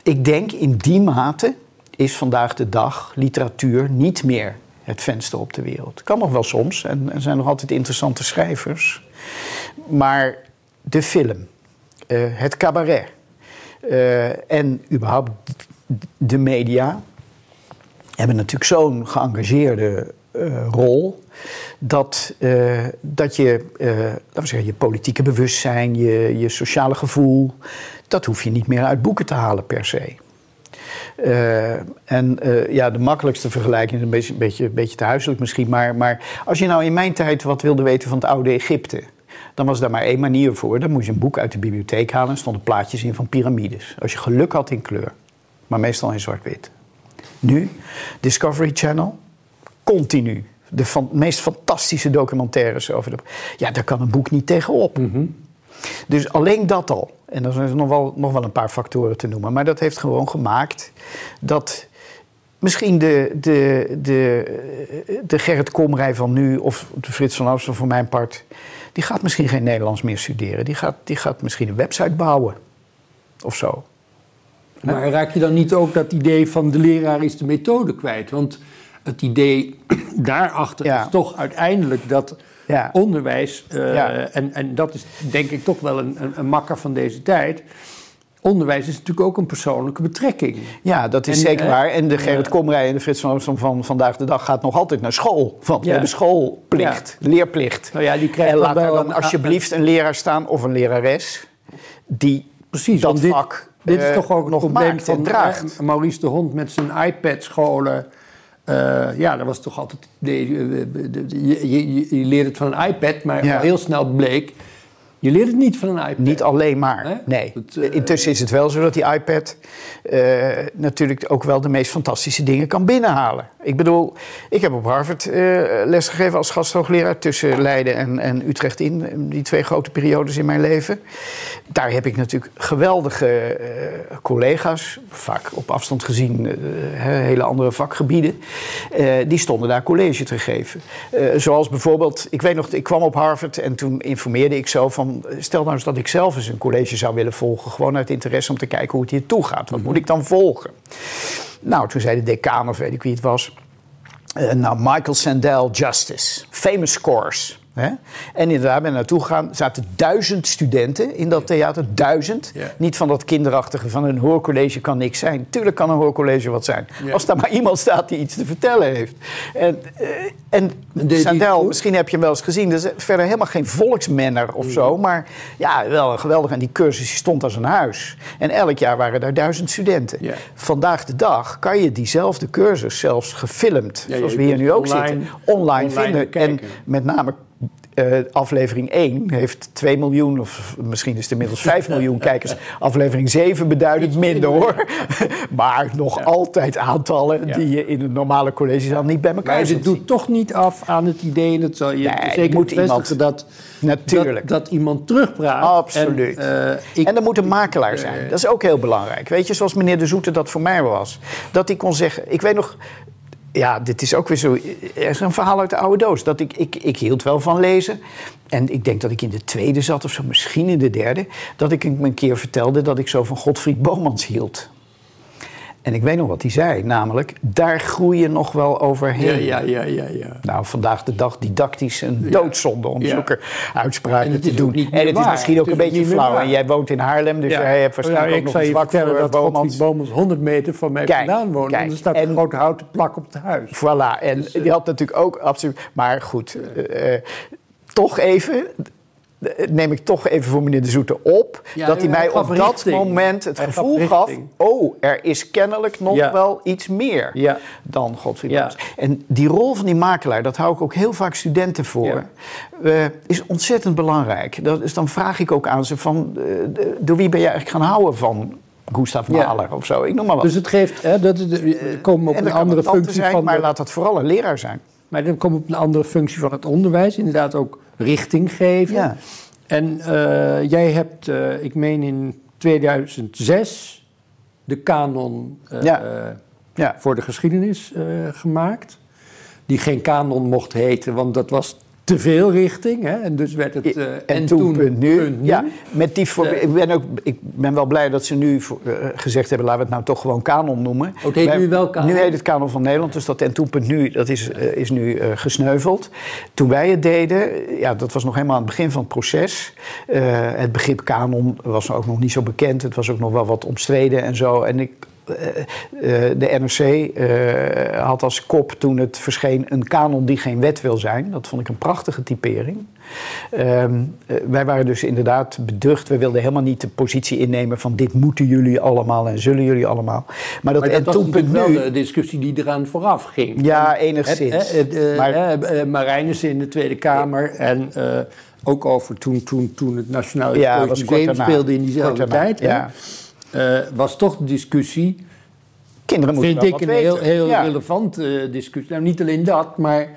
ik denk in die mate is vandaag de dag literatuur niet meer het venster op de wereld. Kan nog wel soms en er zijn nog altijd interessante schrijvers. Maar de film, uh, het cabaret uh, en überhaupt de media hebben natuurlijk zo'n geëngageerde uh, rol. Dat, uh, dat je, uh, laten we zeggen, je politieke bewustzijn, je, je sociale gevoel, dat hoef je niet meer uit boeken te halen per se. en ja, de makkelijkste vergelijking is een beetje, beetje, beetje te huiselijk misschien, maar, maar als je nou in mijn tijd wat wilde weten van het oude Egypte, dan was daar maar één manier voor. Dan moest je een boek uit de bibliotheek halen en stonden plaatjes in van piramides. Als je geluk had in kleur maar meestal in zwart-wit. Nu, Discovery Channel, continu. De van, meest fantastische documentaires over de. Ja, daar kan een boek niet tegenop. Mm Dus alleen dat al. En er zijn nog wel, nog wel een paar factoren te noemen. Maar dat heeft gewoon gemaakt dat misschien de, de, de, de Gerrit Komrij van nu... of de Frits van Oosten voor mijn part... die gaat misschien geen Nederlands meer studeren. Die gaat, die gaat misschien een website bouwen. Of zo. Maar raak je dan niet ook dat idee van de leraar is de methode kwijt? Want het idee daarachter is toch uiteindelijk dat ja. onderwijs, uh, en, en dat is denk ik toch wel een, een, een, makker van deze tijd. Onderwijs is natuurlijk ook een persoonlijke betrekking. Ja, dat is zeker waar. En de Gerrit Komrij en de Frits van Oostrom van vandaag de dag gaat nog altijd naar school. Want we hebben schoolplicht, leerplicht. Nou ja, die krijgt en laat er dan alsjeblieft een leraar staan of een lerares die Precies, dat dit, vak dit is toch ook nog probleem van draagt. Maurice de Hond met zijn iPad-scholen. Uh, ja, dat was toch altijd. Je, je, je, leert het van een iPad, maar heel snel bleek. Je leert het niet van een iPad. Niet alleen maar, nee. Uh, Intussen is het wel zo dat die iPad uh, natuurlijk ook wel de meest fantastische dingen kan binnenhalen. Ik bedoel, ik heb op Harvard uh, lesgegeven als gasthoogleraar tussen Leiden en, en Utrecht in. Die twee grote periodes in mijn leven. Daar heb ik natuurlijk geweldige collega's, vaak op afstand gezien, hele andere vakgebieden. die stonden daar college te geven. zoals bijvoorbeeld, ik weet nog, ik kwam op Harvard en toen informeerde ik zo van... stel nou eens dat ik zelf eens een college zou willen volgen. Gewoon uit interesse om te kijken hoe het hier toe gaat. Wat moet ik dan volgen? Nou, toen zei de decaan of weet ik wie het was. Uh, nou, Michael Sandel Justice. Famous Scores. Hè? En inderdaad, ben naartoe gegaan. Er zaten duizend studenten in dat theater. Duizend. Niet van dat kinderachtige van een hoorcollege kan niks zijn. Tuurlijk kan een hoorcollege wat zijn. Als daar maar iemand staat die iets te vertellen heeft. En, uh, en Sandel, misschien heb je hem wel eens gezien. Dat is verder helemaal geen volksmenner of zo. Maar ja, wel geweldig. En die cursus die stond als een huis. En elk jaar waren daar duizend studenten. Vandaag de dag kan je diezelfde cursus zelfs gefilmd, zoals we hier nu ook zitten, online, vinden. En met name uh, aflevering 1 heeft 2 miljoen, of misschien is het inmiddels 5 miljoen kijkers. Aflevering 7 beduidend minder hoor. maar nog ja. altijd aantallen ja. die je in een normale collegezaal niet bij elkaar Maar het doet toch niet af aan het idee, en dat zal je nee, zeker moet iemand, dat, Natuurlijk. Dat, dat, iemand terugpraat. Absoluut. En, uh, ik, en er moet een makelaar zijn. Dat is ook heel belangrijk. Weet je, zoals meneer De Zoete dat voor mij was. Dat hij kon zeggen... Ik weet nog, ja, dit is ook weer zo. Er is een verhaal uit de oude doos. Dat ik, ik, ik hield wel van lezen. En ik denk dat ik in de tweede zat of zo, misschien in de derde. Dat ik een keer vertelde dat ik zo van Godfried Bomans hield. En ik weet nog wat hij zei, namelijk, daar groei je nog wel overheen. Ja, ja, ja, ja. Nou, vandaag de dag didactisch een doodzonde om zulke uitspraken te doen. En het is misschien ook een beetje flauw. En jij woont in Haarlem, dus jij hebt waarschijnlijk ook nog een zwak voor dat Bomans. Bomans 100 meter van mij vandaan woont. En er staat een grote houten plak op het huis. Voilà, en dus, die had natuurlijk ook absoluut... Maar goed, uh, toch even neem ik toch even voor meneer De Zoete op. dat hij mij op dat moment het gevoel gaf... oh, er is kennelijk nog wel iets meer ja. dan Godfried ja. En die rol van die makelaar, dat hou ik ook heel vaak studenten voor... Uh, is ontzettend belangrijk. Dat, dus dan vraag ik ook aan ze van... Uh, door wie ben je eigenlijk gaan houden van Gustav Mahler of zo, ik noem maar wat. Dus het geeft, hè, dat, komen op een andere functie zijn, van... Maar laat dat vooral een leraar zijn. Maar dan komt op een andere functie van het onderwijs. Inderdaad ook richting geven. Ja. En uh, jij hebt, uh, ik meen in 2006, de kanon uh, ja. Ja. voor de geschiedenis gemaakt. Die geen kanon mocht heten, want dat was te veel richting. Hè? En dus werd het. Uh, en, en, toen, punt nu. Ja, met die voor, ik, ben ook, ik ben wel blij dat ze nu voor, uh, gezegd hebben: laten we het nou toch gewoon kanon noemen. Oh, heet Wij, nu wel kanon? Nu heet het kanon van Nederland, dus dat en toen punt nu dat is, uh, is nu gesneuveld. Toen wij het deden, ja, dat was nog helemaal aan het begin van het proces. het begrip kanon was ook nog niet zo bekend. Het was ook nog wel wat omstreden en zo. En ik de NRC had als kop toen het verscheen een kanon die geen wet wil zijn. Dat vond ik een prachtige typering. Um, wij waren dus inderdaad beducht. We wilden helemaal niet de positie innemen van dit moeten jullie allemaal en zullen jullie allemaal. Maar dat, maar dat was natuurlijk wel de discussie die eraan vooraf ging. Ja, enigszins. Maar, Marijnissen in de Tweede Kamer en... Ook over toen, toen, toen het Nationaal ja, Museum speelde in diezelfde tijd. Ja. Uh, was toch de discussie. Kinderen moeten Vind ik een heel, heel ja. relevante uh, discussie. Nou, niet alleen dat, maar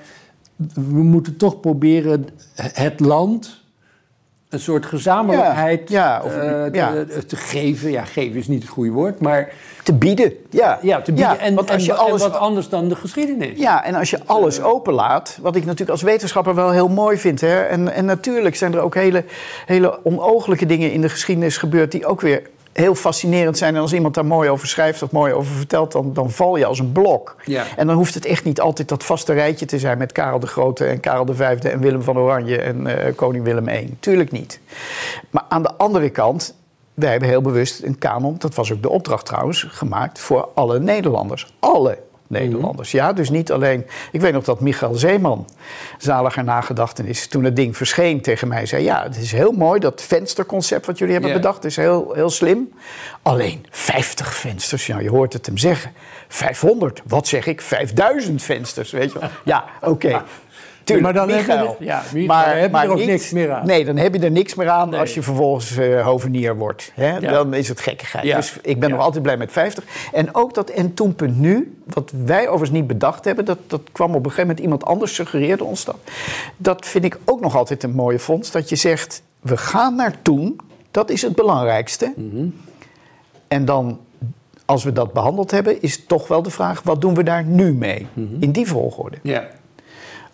we moeten toch proberen het land een soort gezamenlijkheid ja, of, te geven. Ja, geven is niet het goede woord, maar... Te bieden, ja. Ja, te bieden. en, want als je alles, wat anders dan de geschiedenis. Ja, en als je alles openlaat, wat ik natuurlijk als wetenschapper wel heel mooi vind. Hè, en, en natuurlijk zijn er ook hele, hele onogelijke dingen in de geschiedenis gebeurd... die ook weer heel fascinerend zijn. En als iemand daar mooi over schrijft of mooi over vertelt, dan, dan val je als een blok. Ja. En dan hoeft het echt niet altijd dat vaste rijtje te zijn met Karel de Grote en Karel de Vijfde en Willem van Oranje en uh, koning Willem I. Tuurlijk niet. Maar aan de andere kant, wij hebben heel bewust een kanon, dat was ook de opdracht trouwens, gemaakt voor alle Nederlanders. Alle Nederlanders. Ja, dus niet alleen. Ik weet nog dat Michael Zeeman, zaliger nagedachtenis, toen het ding verscheen tegen mij zei: Ja, het is heel mooi dat vensterconcept wat jullie hebben bedacht, is heel, heel slim. Alleen 50 vensters, ja, je hoort het hem zeggen. 500, wat zeg ik? 5000 vensters, weet je wel. Ja, oké. Tuurlijk, maar dan heb je, ja, maar, heb je er ook niks meer aan. Nee, dan heb je er niks meer aan als je vervolgens uh, hovenier wordt. Hè? Dan is het gekkigheid. Dus ik ben nog altijd blij met 50. En ook dat en toen nu, wat wij overigens niet bedacht hebben... Dat, dat kwam op een gegeven moment iemand anders suggereerde ons dat. Dat vind ik ook nog altijd een mooie vondst. Dat je zegt, we gaan naar toen. Dat is het belangrijkste. Mhm. En dan als we dat behandeld hebben, is toch wel de vraag: wat doen we daar nu mee? Mhm. In die volgorde. Ja.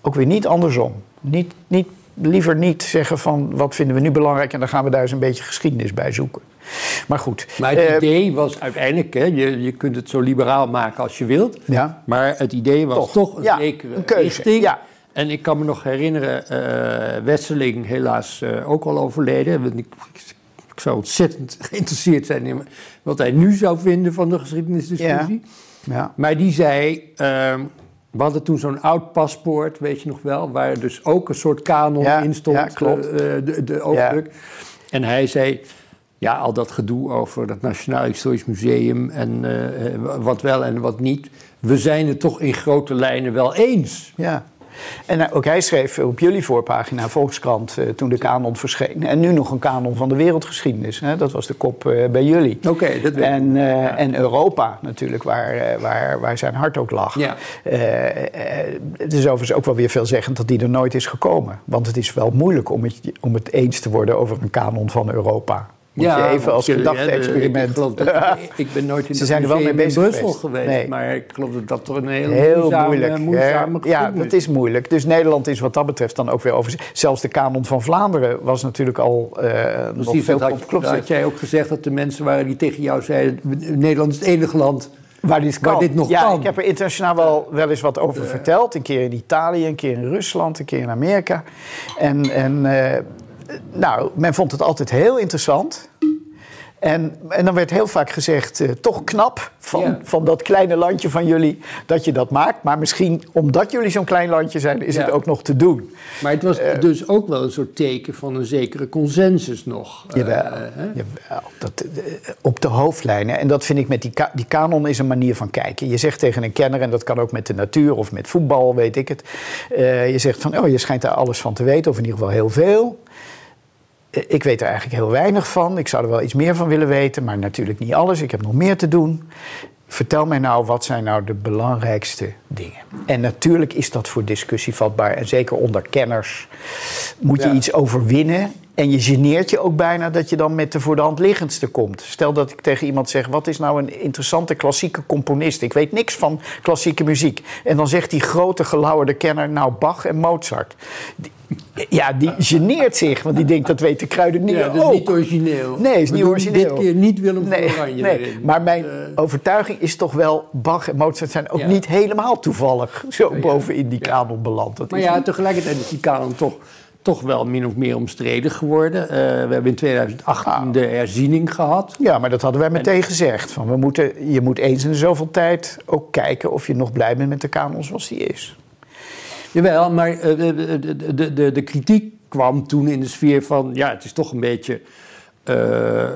Ook weer niet andersom. Niet, niet, liever niet zeggen van wat vinden we nu belangrijk en dan gaan we daar eens een beetje geschiedenis bij zoeken. Maar goed. Maar het eh, idee was uiteindelijk, hè, je, je kunt het zo liberaal maken als je wilt. Ja. Maar het idee was toch, een ja, zekere een keuze. richting. Ja. En ik kan me nog herinneren, uh, Wesseling helaas uh, ook al overleden. Ik, ik, zou ontzettend geïnteresseerd zijn in wat hij nu zou vinden van de geschiedenisdiscussie. Ja. ja. Maar die zei, ehm, we hadden toen zo'n oud paspoort, weet je nog wel, waar dus ook een soort kanon in stond, ja, klopt. Uh, de, de overdruk. En hij zei, ja, al dat gedoe over dat Nationaal Historisch Museum en uh, wat wel en wat niet, we zijn het toch in grote lijnen wel eens. Ja. En eh, ook hij schreef op jullie voorpagina, Volkskrant, uh, toen de kanon verscheen. En nu nog een kanon van de wereldgeschiedenis. Hè? Dat was de kop uh, bij jullie. Oké, dat weet en, uh, en Europa natuurlijk, waar, waar, waar zijn hart ook lag. Ja. het is overigens ook wel weer veelzeggend dat die er nooit is gekomen. Want het is wel moeilijk om het, om het eens te worden over een kanon van Europa. Moet ja, je even als gedachte-experiment. Ja, ik, ik, ben nooit in Ze zijn er wel mee bezig Brussel geweest. Nee. Maar ik geloof dat dat toch een heel, heel moeizame, moeilijk. Moeizame ja, dat is moeilijk. Dus Nederland is wat dat betreft dan ook weer over. Zelfs de kanon van Vlaanderen was natuurlijk al uh, nog veel dat, klopt. had jij ook gezegd dat de mensen waren die tegen jou zeiden: Nederland is het enige land Waar dit, kan. Waar dit nog ja, kan. ik heb er internationaal wel, wel eens wat over verteld. Een keer in Italië, een keer in Rusland, een keer in Amerika. En, en uh, nou, men vond het altijd heel interessant. En, en dan werd heel vaak gezegd, uh, toch knap van, van dat kleine landje van jullie dat je dat maakt. Maar misschien omdat jullie zo'n klein landje zijn, is het ook nog te doen. Maar het was uh, dus ook wel een soort teken van een zekere consensus nog. Eh, jawel dat, op de hoofdlijnen. En dat vind ik met die, die kanon is een manier van kijken. Je zegt tegen een kenner, en dat kan ook met de natuur of met voetbal, weet ik het. je zegt van, oh, je schijnt daar alles van te weten, of in ieder geval heel veel. Eh, ik weet er eigenlijk heel weinig van. Ik zou er wel iets meer van willen weten, maar natuurlijk niet alles. Ik heb nog meer te doen. Vertel mij nou, wat zijn nou de belangrijkste dingen? En natuurlijk is dat voor discussie vatbaar. En zeker onder kenners moet je iets overwinnen. En je geneert je ook bijna dat je dan met de voor de hand liggendste komt. Stel dat ik tegen iemand zeg: wat is nou een interessante klassieke componist? Ik weet niks van klassieke muziek. En dan zegt die grote gelauwerde kenner: nou, Bach en Mozart. Ja, die geneert zich, want die denkt dat weet de kruidenier ja, dat is niet origineel. Nee, is niet origineel. dit keer niet Willem nee, van Oranje nee. Maar mijn uh, overtuiging is toch wel... Bach en Mozart zijn ook ja. niet helemaal toevallig zo oh, bovenin die kanon beland. Dat maar ja, niet... tegelijkertijd is die kanon toch toch wel min of meer omstreden geworden. Uh, we hebben in 2018 ah. de herziening gehad. Ja, maar dat hadden wij meteen en... gezegd. Van we moeten, je moet eens in zoveel tijd ook kijken of je nog blij bent met de kanon zoals die is. Jawel, maar uh, de, de, de, de, kritiek kwam toen in de sfeer van... ja, het is toch een beetje uh,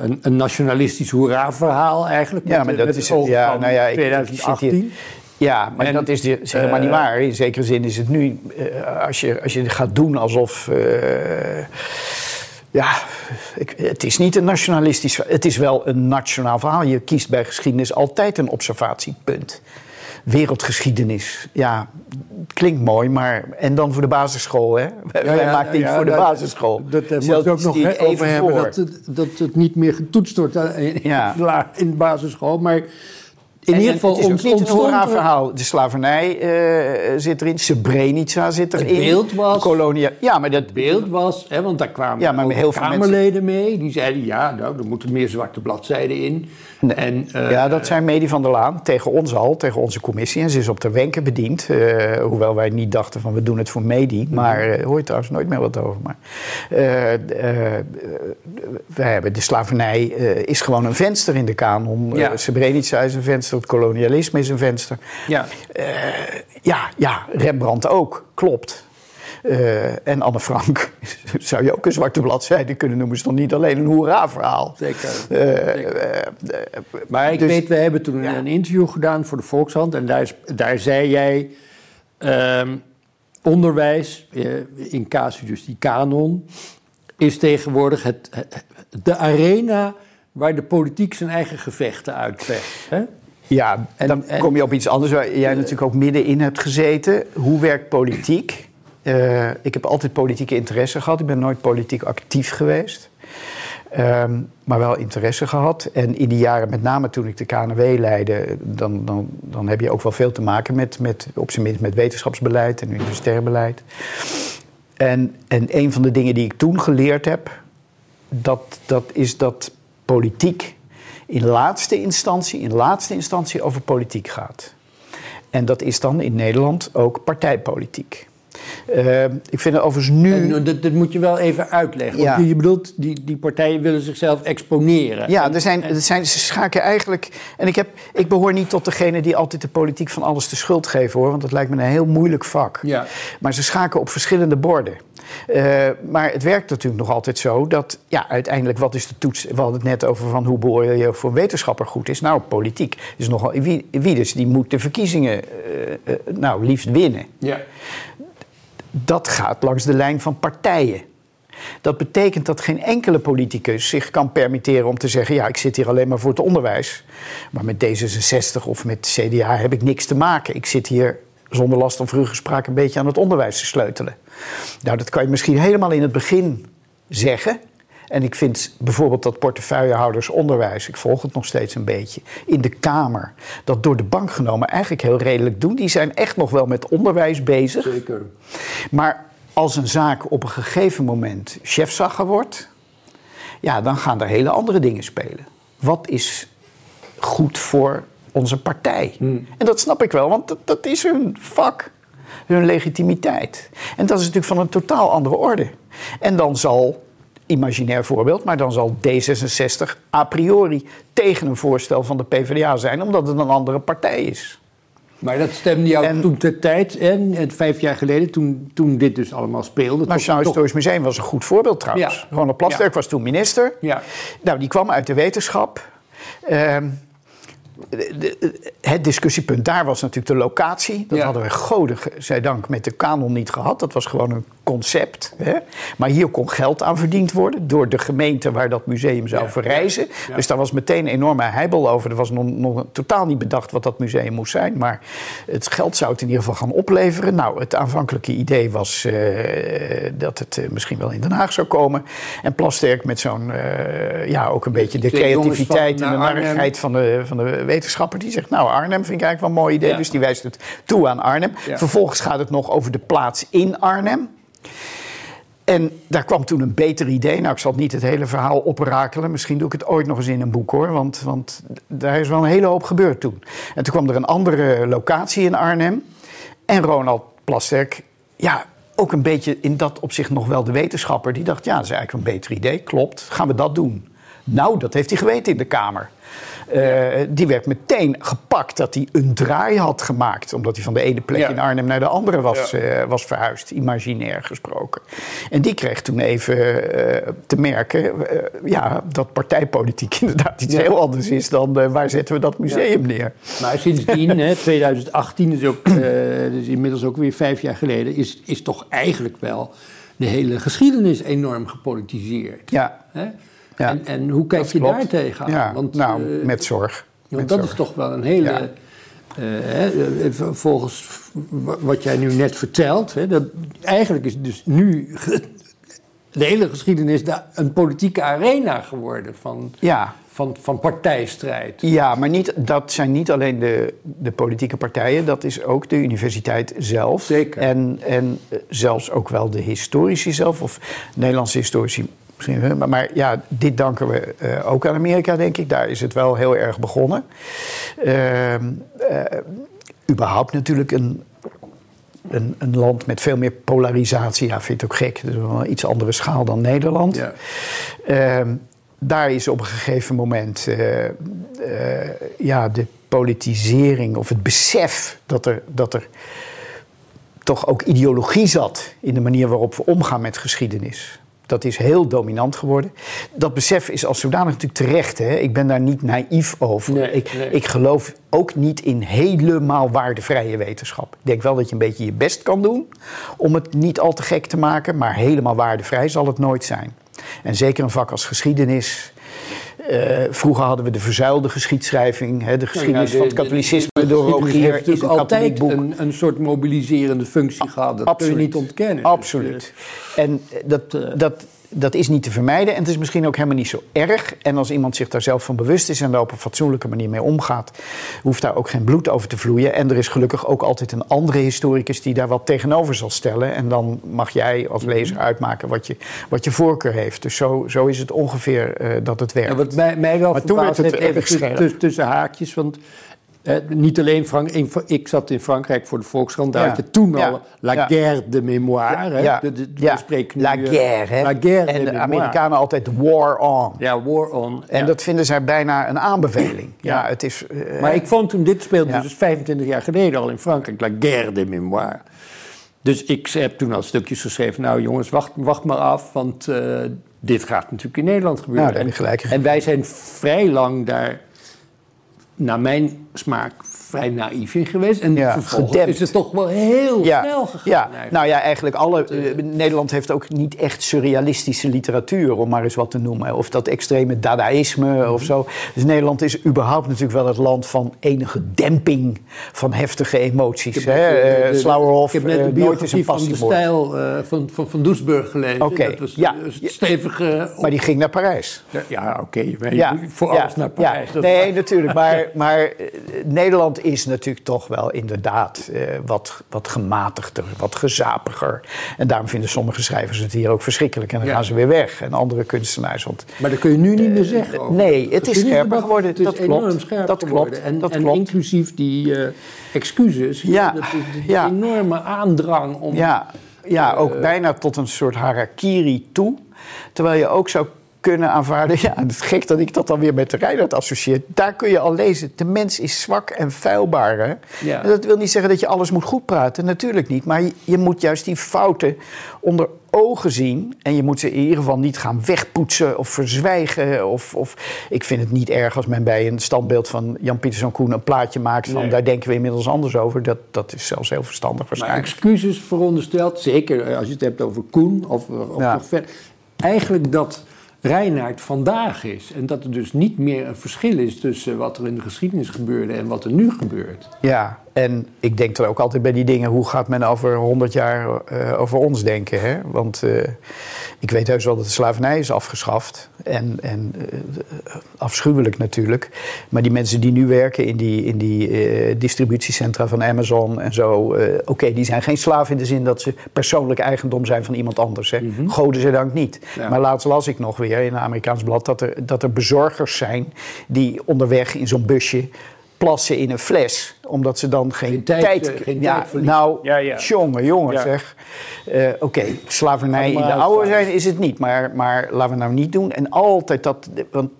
een, een, nationalistisch hoera-verhaal eigenlijk. Ja, maar dat is... Ja, nou ja, 2018. Ja, maar dat is zeg maar niet waar. In zekere zin is het nu, uh, als, je, als je gaat doen alsof. Uh, ja, ik, het is niet een nationalistisch. Het is wel een nationaal verhaal. Je kiest bij geschiedenis altijd een observatiepunt. wereldgeschiedenis. Ja, klinkt mooi, maar... En dan voor de basisschool, hè? Wij ja, maken niet voor de basisschool. Dat, dat moet ook nog over hebben dat het, dat het niet meer getoetst wordt in, in de basisschool. Maar in ieder geval, het is niet een verhaal. De slavernij uh, zit erin, Srebrenica zit erin. Het beeld was... Kolonia, ja, maar dat beeld was... Hè, want daar kwamen ja, maar heel veel Kamerleden mee. Die zeiden, ja, nou, er moeten meer zwarte bladzijden in. En, uh, ja, dat zijn Medi van der Laan tegen ons al, tegen onze commissie. En ze is op de wenken bediend. Uh, hoewel wij niet dachten van, we doen het voor Medi. Mhm. Maar uh, hoor je trouwens nooit meer wat over. Maar wij hebben de slavernij is gewoon een venster in de kanon. Ja. Srebrenica is een venster het kolonialisme is een venster. Ja, ja, ja Rembrandt ook, klopt. Uh, en Anne Frank zou je ook een zwarte bladzijde kunnen noemen. Is toch niet alleen een hoera-verhaal? Zeker. Uh, maar ik dus, weet, we hebben toen een interview gedaan voor de Volkshand. En daar, daar zei jij... Um, onderwijs in casus dus die kanon... is tegenwoordig het, de arena waar de politiek zijn eigen gevechten uitvecht. Hè? Ja, en, dan kom je op iets anders waar jij natuurlijk ook middenin hebt gezeten. Hoe werkt politiek? Uh, ik heb altijd politieke interesse gehad. Ik ben nooit politiek actief geweest. Um, maar wel interesse gehad. En in die jaren, met name toen ik de KNW leidde, dan, dan, dan heb je ook wel veel te maken met, met op zijn minst met wetenschapsbeleid en universitair beleid. En, en een van de dingen die ik toen geleerd heb, dat, dat is dat politiek in laatste instantie, in laatste instantie over politiek gaat. En dat is dan in Nederland ook partijpolitiek. Uh, ik vind het overigens nu. En, dat, dat, moet je wel even uitleggen. Ja. Je bedoelt, die, die partijen willen zichzelf exponeren. Ja, er zijn, er zijn, ze schaken eigenlijk. En ik, heb, ik behoor niet tot degene die altijd de politiek van alles de schuld geven hoor. Want dat lijkt me een heel moeilijk vak. Ja. Maar ze schaken op verschillende borden. Uh, maar het werkt natuurlijk nog altijd zo dat, ja, uiteindelijk, wat is de toets? We hadden het net over van hoe beoordeel je voor een wetenschapper goed is. Nou, politiek is nogal. Wie, wie dus, die moet de verkiezingen, uh, nou, liefst winnen. Ja. Dat gaat langs de lijn van partijen. Dat betekent dat geen enkele politicus zich kan permitteren om te zeggen: ja, ik zit hier alleen maar voor het onderwijs. Maar met D66 of met CDA heb ik niks te maken. Ik zit hier zonder last van vruchtgespraak een beetje aan het onderwijs te sleutelen. Nou, dat kan je misschien helemaal in het begin zeggen. En ik vind bijvoorbeeld dat portefeuillehouders onderwijs, ik volg het nog steeds een beetje, in de Kamer, dat door de bank genomen eigenlijk heel redelijk doen. Die zijn echt nog wel met onderwijs bezig. Zeker. Maar als een zaak op een gegeven moment chefzagger wordt, ja, dan gaan er hele andere dingen spelen. Wat is goed voor onze partij? Hmm. En dat snap ik wel, want dat, dat is hun vak hun legitimiteit. En dat is natuurlijk van een totaal andere orde. En dan zal, imaginair voorbeeld, maar dan zal D66 a priori tegen een voorstel van de PvdA zijn, omdat het een andere partij is. Maar dat stemde jou en, toen ter tijd, en, vijf jaar geleden, toen, toen dit dus allemaal speelde. Het Nationaal Historisch Museum was een goed voorbeeld trouwens. Ja. Ronald Plasterk was toen minister. Ja. Nou, die kwam uit de wetenschap. Ehm, het discussiepunt daar was natuurlijk de locatie. Dat hadden we godig, zij dank, met de kanon niet gehad. Dat was gewoon een concept. Hè? Maar hier kon geld aan verdiend worden door de gemeente waar dat museum zou verrijzen. Dus daar was meteen een enorme heibel over. Er was nog, nog, totaal niet bedacht wat dat museum moest zijn. Maar het geld zou het in ieder geval gaan opleveren. Nou, het aanvankelijke idee was uh, dat het uh, misschien wel in Den Haag zou komen. En Plasterk met zo'n, uh, ja, ook een beetje de creativiteit en de narigheid van de, van de wetenschapper. Die zegt, nou, Arnhem vind ik eigenlijk wel een mooi idee. Dus die wijst het toe aan Arnhem. Vervolgens gaat het nog over de plaats in Arnhem. En daar kwam toen een beter idee. Nou, ik zal niet het hele verhaal oprakelen. Misschien doe ik het ooit nog eens in een boek hoor. Want, want daar is wel een hele hoop gebeurd toen. En toen kwam er een andere locatie in Arnhem. En Ronald Plasterk, ja, ook een beetje in dat opzicht nog wel de wetenschapper. Die dacht, ja, dat is eigenlijk een beter idee. Klopt, gaan we dat doen? Nou, dat heeft hij geweten in de Kamer. Uh, die werd meteen gepakt dat hij een draai had gemaakt. Omdat hij van de ene plek in Arnhem naar de andere was, uh, was verhuisd, imaginair gesproken. En die kreeg toen even uh, te merken ja, dat partijpolitiek inderdaad iets heel anders is dan waar zetten we dat museum neer. Maar sindsdien, hè, 2018, is ook, dus inmiddels ook weer vijf jaar geleden, is, is toch eigenlijk wel de hele geschiedenis enorm gepolitiseerd. Ja. Hè? Ja, en, en hoe kijk je daar tegenaan? Ja, want, nou, uh, met zorg. Want dat is toch wel een hele volgens wat jij nu net vertelt, hè, dat, eigenlijk is dus nu de hele geschiedenis een politieke arena geworden van, ja. van, van partijstrijd. Ja, maar niet, dat zijn niet alleen de, de politieke partijen, dat is ook de universiteit zelf. Zeker. En, en eh, zelfs ook wel de historici zelf, of Nederlandse historici. Maar, maar ja, dit danken we uh, ook aan Amerika, denk ik. Daar is het wel heel erg begonnen. Uh, überhaupt natuurlijk een een, een, land met veel meer polarisatie. Ja, vind ik ook gek. Dat is wel een iets andere schaal dan Nederland. Ja. Uh, daar is op een gegeven moment uh, uh, ja, de politisering of het besef dat er, dat er toch ook ideologie zat in de manier waarop we omgaan met geschiedenis. Dat is heel dominant geworden. Dat besef is als zodanig natuurlijk terecht. Hè? Ik ben daar niet naïef over. ik, ik geloof ook niet in helemaal waardevrije wetenschap. Ik denk wel dat je een beetje je best kan doen om het niet al te gek te maken. Maar helemaal waardevrij zal het nooit zijn. En zeker een vak als geschiedenis uh, vroeger hadden we de verzuilde geschiedschrijving, hè, de geschiedenis van het katholicisme door Rogier. heeft natuurlijk altijd een, een, soort mobiliserende functie gehad. Dat Absoluut. kun je niet ontkennen. Absoluut. En dat, eh, dat, dat is niet te vermijden en het is misschien ook helemaal niet zo erg. En als iemand zich daar zelf van bewust is en daar op een fatsoenlijke manier mee omgaat, hoeft daar ook geen bloed over te vloeien. En er is gelukkig ook altijd een andere historicus die daar wat tegenover zal stellen. En dan mag jij als lezer uitmaken wat je, wat je voorkeur heeft. Dus zo, zo is het ongeveer uh, dat het werkt. Ja, wat mij, mij wel maar toen werd het even tussen haakjes, want eh, niet alleen Frank, ik zat in Frankrijk voor de Volkskrant, daar had je toen al La Guerre de Mémoire. Ja, de, de, ja. La eh, Guerre. La Guerre en de, de Amerikanen altijd War On. Ja, War On. En dat vinden zij bijna een aanbeveling. Ja, het is... Uh, maar ik vond toen, dit speelde dus 25 jaar geleden al in Frankrijk, La Guerre de Mémoire. Dus ik heb toen al stukjes geschreven, nou jongens, wacht, wacht maar af, want uh, dit gaat natuurlijk in Nederland gebeuren. En, gelijk. en wij zijn vrij lang daar naar mijn smaak vrij naïef in geweest. En ja, vervolgens is het toch wel heel snel gegaan. Ja, nou ja, eigenlijk alle... Eh, Nederland heeft ook niet echt surrealistische literatuur, om maar eens wat te noemen. Of dat extreme dadaïsme of zo. Dus Nederland is überhaupt natuurlijk wel het land van enige demping van heftige emoties. Ik heb, hè? Uh, Slauerhoff, ik heb net de nooit een van de stijl uh, van, van, van Doesburg gelezen. Oké, dat was ja. stevige... Maar die ging naar Parijs. Ja, oké. Okay. voor alles naar Parijs. Nee, natuurlijk. Maar, maar Nederland is natuurlijk toch wel inderdaad uh, wat, wat gematigder, wat gezapiger. En daarom vinden sommige schrijvers het hier ook verschrikkelijk. En dan gaan ze weer weg. En andere kunstenaars. Want, maar dat kun je nu niet meer zeggen. Over. Nee, het, is scherper geworden. Het is dat klopt. Scherper dat klopt. En, dat en klopt. inclusief die uh, excuses. Ja. Dat ja. enorme aandrang om... Ja, ja ook uh, bijna tot een soort harakiri toe. Terwijl je ook zou kunnen aanvaarden. Ja, het is gek dat ik dat dan weer met de Reinhard associeer. Daar kun je al lezen. De mens is zwak en feilbaar. Hè? Ja. En dat wil niet zeggen dat je alles moet goed praten. Natuurlijk niet. Maar je, je, moet juist die fouten onder ogen zien. En je moet ze in ieder geval niet gaan wegpoetsen of verzwijgen. Of, of ik vind het niet erg als men bij een standbeeld van Jan Pieterszoon Koen een plaatje maakt van daar denken we inmiddels anders over. Dat, dat is zelfs heel verstandig waarschijnlijk. Maar excuses verondersteld, zeker als je het hebt over Koen of, of ja. nog verder. Eigenlijk dat Reinaard vandaag is. En dat er dus niet meer een verschil is tussen wat er in de geschiedenis gebeurde en wat er nu gebeurt. Ja, en ik denk er ook altijd bij die dingen, hoe gaat men over 100 jaar uh, over ons denken? Hè? Want uh, ik weet heus wel dat de slavernij is afgeschaft. En, en uh, afschuwelijk natuurlijk. Maar die mensen die nu werken in die, in die distributiecentra van Amazon en zo. Oké, okay, die zijn geen slaaf in de zin dat ze persoonlijk eigendom zijn van iemand anders. Hè? Mm -hmm. Goden ze dank niet. Ja. Maar laatst las ik nog weer in een Amerikaans blad dat er, dat er bezorgers zijn die onderweg in zo'n busje plassen in een fles. Omdat ze dan geen, geen tijd, tijd, uh, geen ja, tijd Nou, ja, ja. jongen, jongen ja. zeg. Uh, Oké, okay, slavernij in de oude zijn is het niet. Maar, maar laten we nou niet doen. En altijd dat... Want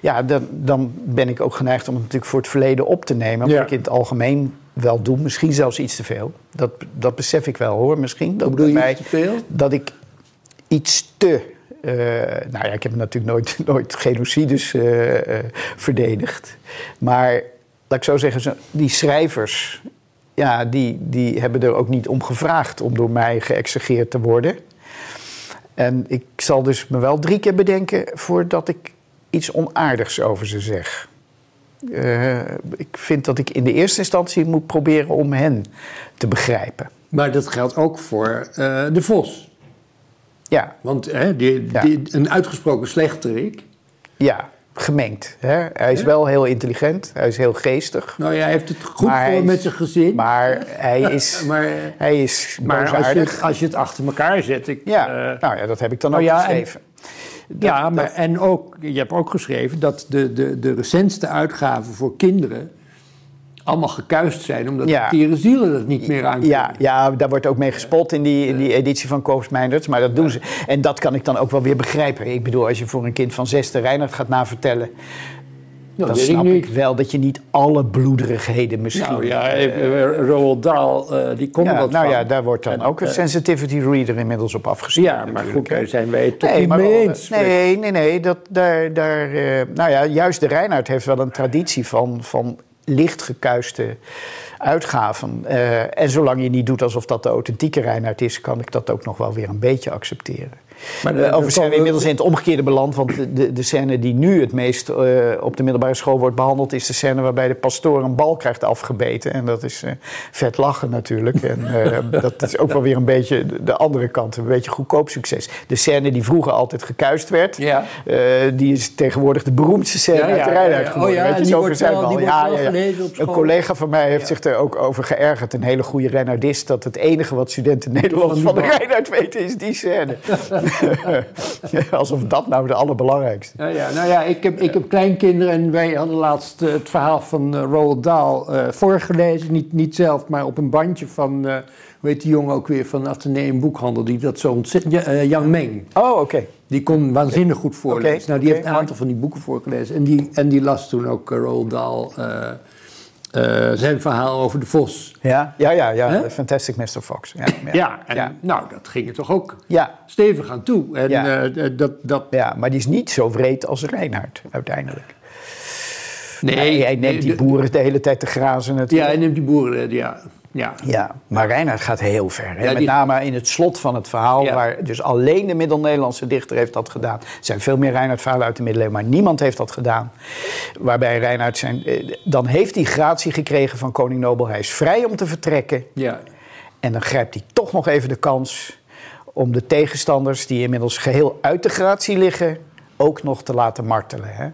ja, dan, dan ben ik ook geneigd om het natuurlijk voor het verleden op te nemen. Wat ik in het algemeen wel doe. Misschien zelfs iets te veel. Dat, dat besef ik wel hoor, misschien. Dat bedoel je mij, te veel? Dat ik iets te uh, nou ja, ik heb natuurlijk nooit, nooit genocides uh, uh, verdedigd. Maar laat ik zo zeggen, die schrijvers, ja, die, die hebben er ook niet om gevraagd om door mij geëxegeerd te worden. En ik zal dus me wel drie keer bedenken voordat ik iets onaardigs over ze zeg. Uh, ik vind dat ik in de eerste instantie moet proberen om hen te begrijpen. Maar dat geldt ook voor uh, de Vos. Ja. Want hè, die, die, een uitgesproken slechterik. Ja, gemengd. Hè? Hij is wel heel intelligent, hij is heel geestig. Nou ja, hij heeft het goed voor met zijn gezin. Maar hij is, maar, hij is maar als je, het, als je het achter elkaar zet... Ik, ja, uh, nou ja, dat heb ik dan nou ook ja, geschreven. En, ja, maar en ook, je hebt ook geschreven dat de, de, de recentste uitgaven voor kinderen allemaal gekuist zijn, omdat ja. de tieren zielen dat niet meer aan ja, ja, daar wordt ook mee gespot in die, in die editie van Koos Meinders. Maar dat doen ze. En dat kan ik dan ook wel weer begrijpen. Ik bedoel, als je voor een kind van zes de Reinhard gaat navertellen... Ja, dan snap ik, wel dat je niet alle bloederigheden misschien... Nou ja, uh, Roald Dahl, uh, die komt ja, Nou van. ja, daar wordt dan ook een sensitivity reader inmiddels op afgestemd. Ja, maar goed, daar zijn wij het toch nee, niet mee eens. Nee, nee, nee. Dat, daar, daar, nou ja, juist de Reinhard heeft wel een traditie van... van licht gekuiste uitgaven. Uh, en zolang je niet doet alsof dat de authentieke Reinhard is, kan ik dat ook nog wel weer een beetje accepteren. Maar Overigens zijn we inmiddels in het omgekeerde beland. Want de, de scène die nu het meest uh, op de middelbare school wordt behandeld... is de scène waarbij de pastoor een bal krijgt afgebeten. En dat is uh, vet lachen natuurlijk. En dat is ook wel weer een beetje de andere kant. Een beetje goedkoop succes. De scène die vroeger altijd gekuist werd... Ja. die is tegenwoordig de beroemdste scène ja, uit de geworden. Oh ja, Weet je, over zijn wel, ja, ja, Een collega van mij heeft zich er ook over geërgerd. Een hele goede Reinhardist. Dat het enige wat studenten Nederlands van de Reinhard weten is die scène. Alsof dat nou de allerbelangrijkste ja, ja, Nou ja, ik heb, ik heb kleinkinderen en wij hadden laatst uh, het verhaal van uh, Roald Dahl uh, voorgelezen. Niet, niet zelf, maar op een bandje van, hoe heet die jongen ook weer, van Atheneum Boekhandel, die dat zo ontzettend... Yang Meng. Oh, oké. Okay. Die kon waanzinnig goed voorlezen. Okay. Nou, die okay. heeft een aantal van die boeken voorgelezen. En die, en die las toen ook Roald Dahl... Uh, zijn verhaal over de vos. Ja, ja, ja, ja. Huh? Fantastic Mr. Fox. Ja, ja. ja, en, ja, nou, dat ging er toch ook ja. stevig aan toe. En, ja. Uh, dat, dat... ja, maar die is niet zo wreed als Reinhard uiteindelijk. Nee, hij neemt die boeren de hele tijd te grazen natuurlijk. Ja, hij neemt die boeren, ja. Ja. ja, maar Reinhard gaat heel ver. Ja, Met name in het slot van het verhaal, ja. waar dus alleen de Middel-Nederlandse dichter heeft dat gedaan. Er zijn veel meer Reinhard-verhalen uit de middeleeuwen, maar niemand heeft dat gedaan. Waarbij Reinhard zijn. Dan heeft hij gratie gekregen van koning Nobel. Hij is vrij om te vertrekken. Ja. En dan grijpt hij toch nog even de kans om de tegenstanders, die inmiddels geheel uit de gratie liggen, ook nog te laten martelen. Hè?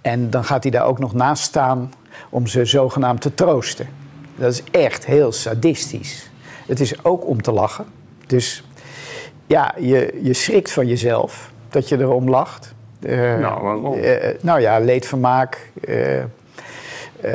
En dan gaat hij daar ook nog naast staan om ze zogenaamd te troosten. Dat is echt heel sadistisch. Het is ook om te lachen. Dus ja, je, je schrikt van jezelf dat je erom lacht. Uh, nou, waarom? Uh, nou ja, leedvermaak. Uh,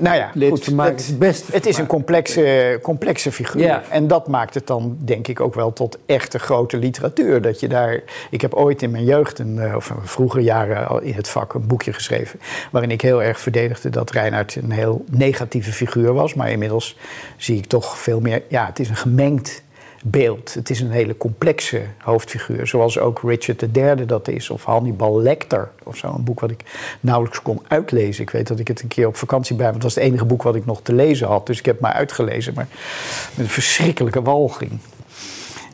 nou ja, goed, het beste. Het is een complexe, complexe figuur. Ja. En dat maakt het dan, denk ik, ook wel tot echte grote literatuur. Dat je daar. Ik heb ooit in mijn jeugd, een, of vroegere jaren al in het vak, een boekje geschreven. waarin ik heel erg verdedigde dat Reinhard een heel negatieve figuur was. Maar inmiddels zie ik toch veel meer. Ja, het is een gemengd beeld. Het is een hele complexe hoofdfiguur. Zoals ook Richard III dat is. Of Hannibal Lecter of zo. Een boek wat ik nauwelijks kon uitlezen. Ik weet dat ik het een keer op vakantie bij... want het was het enige boek wat ik nog te lezen had. Dus ik heb het maar uitgelezen. Maar met een verschrikkelijke walging.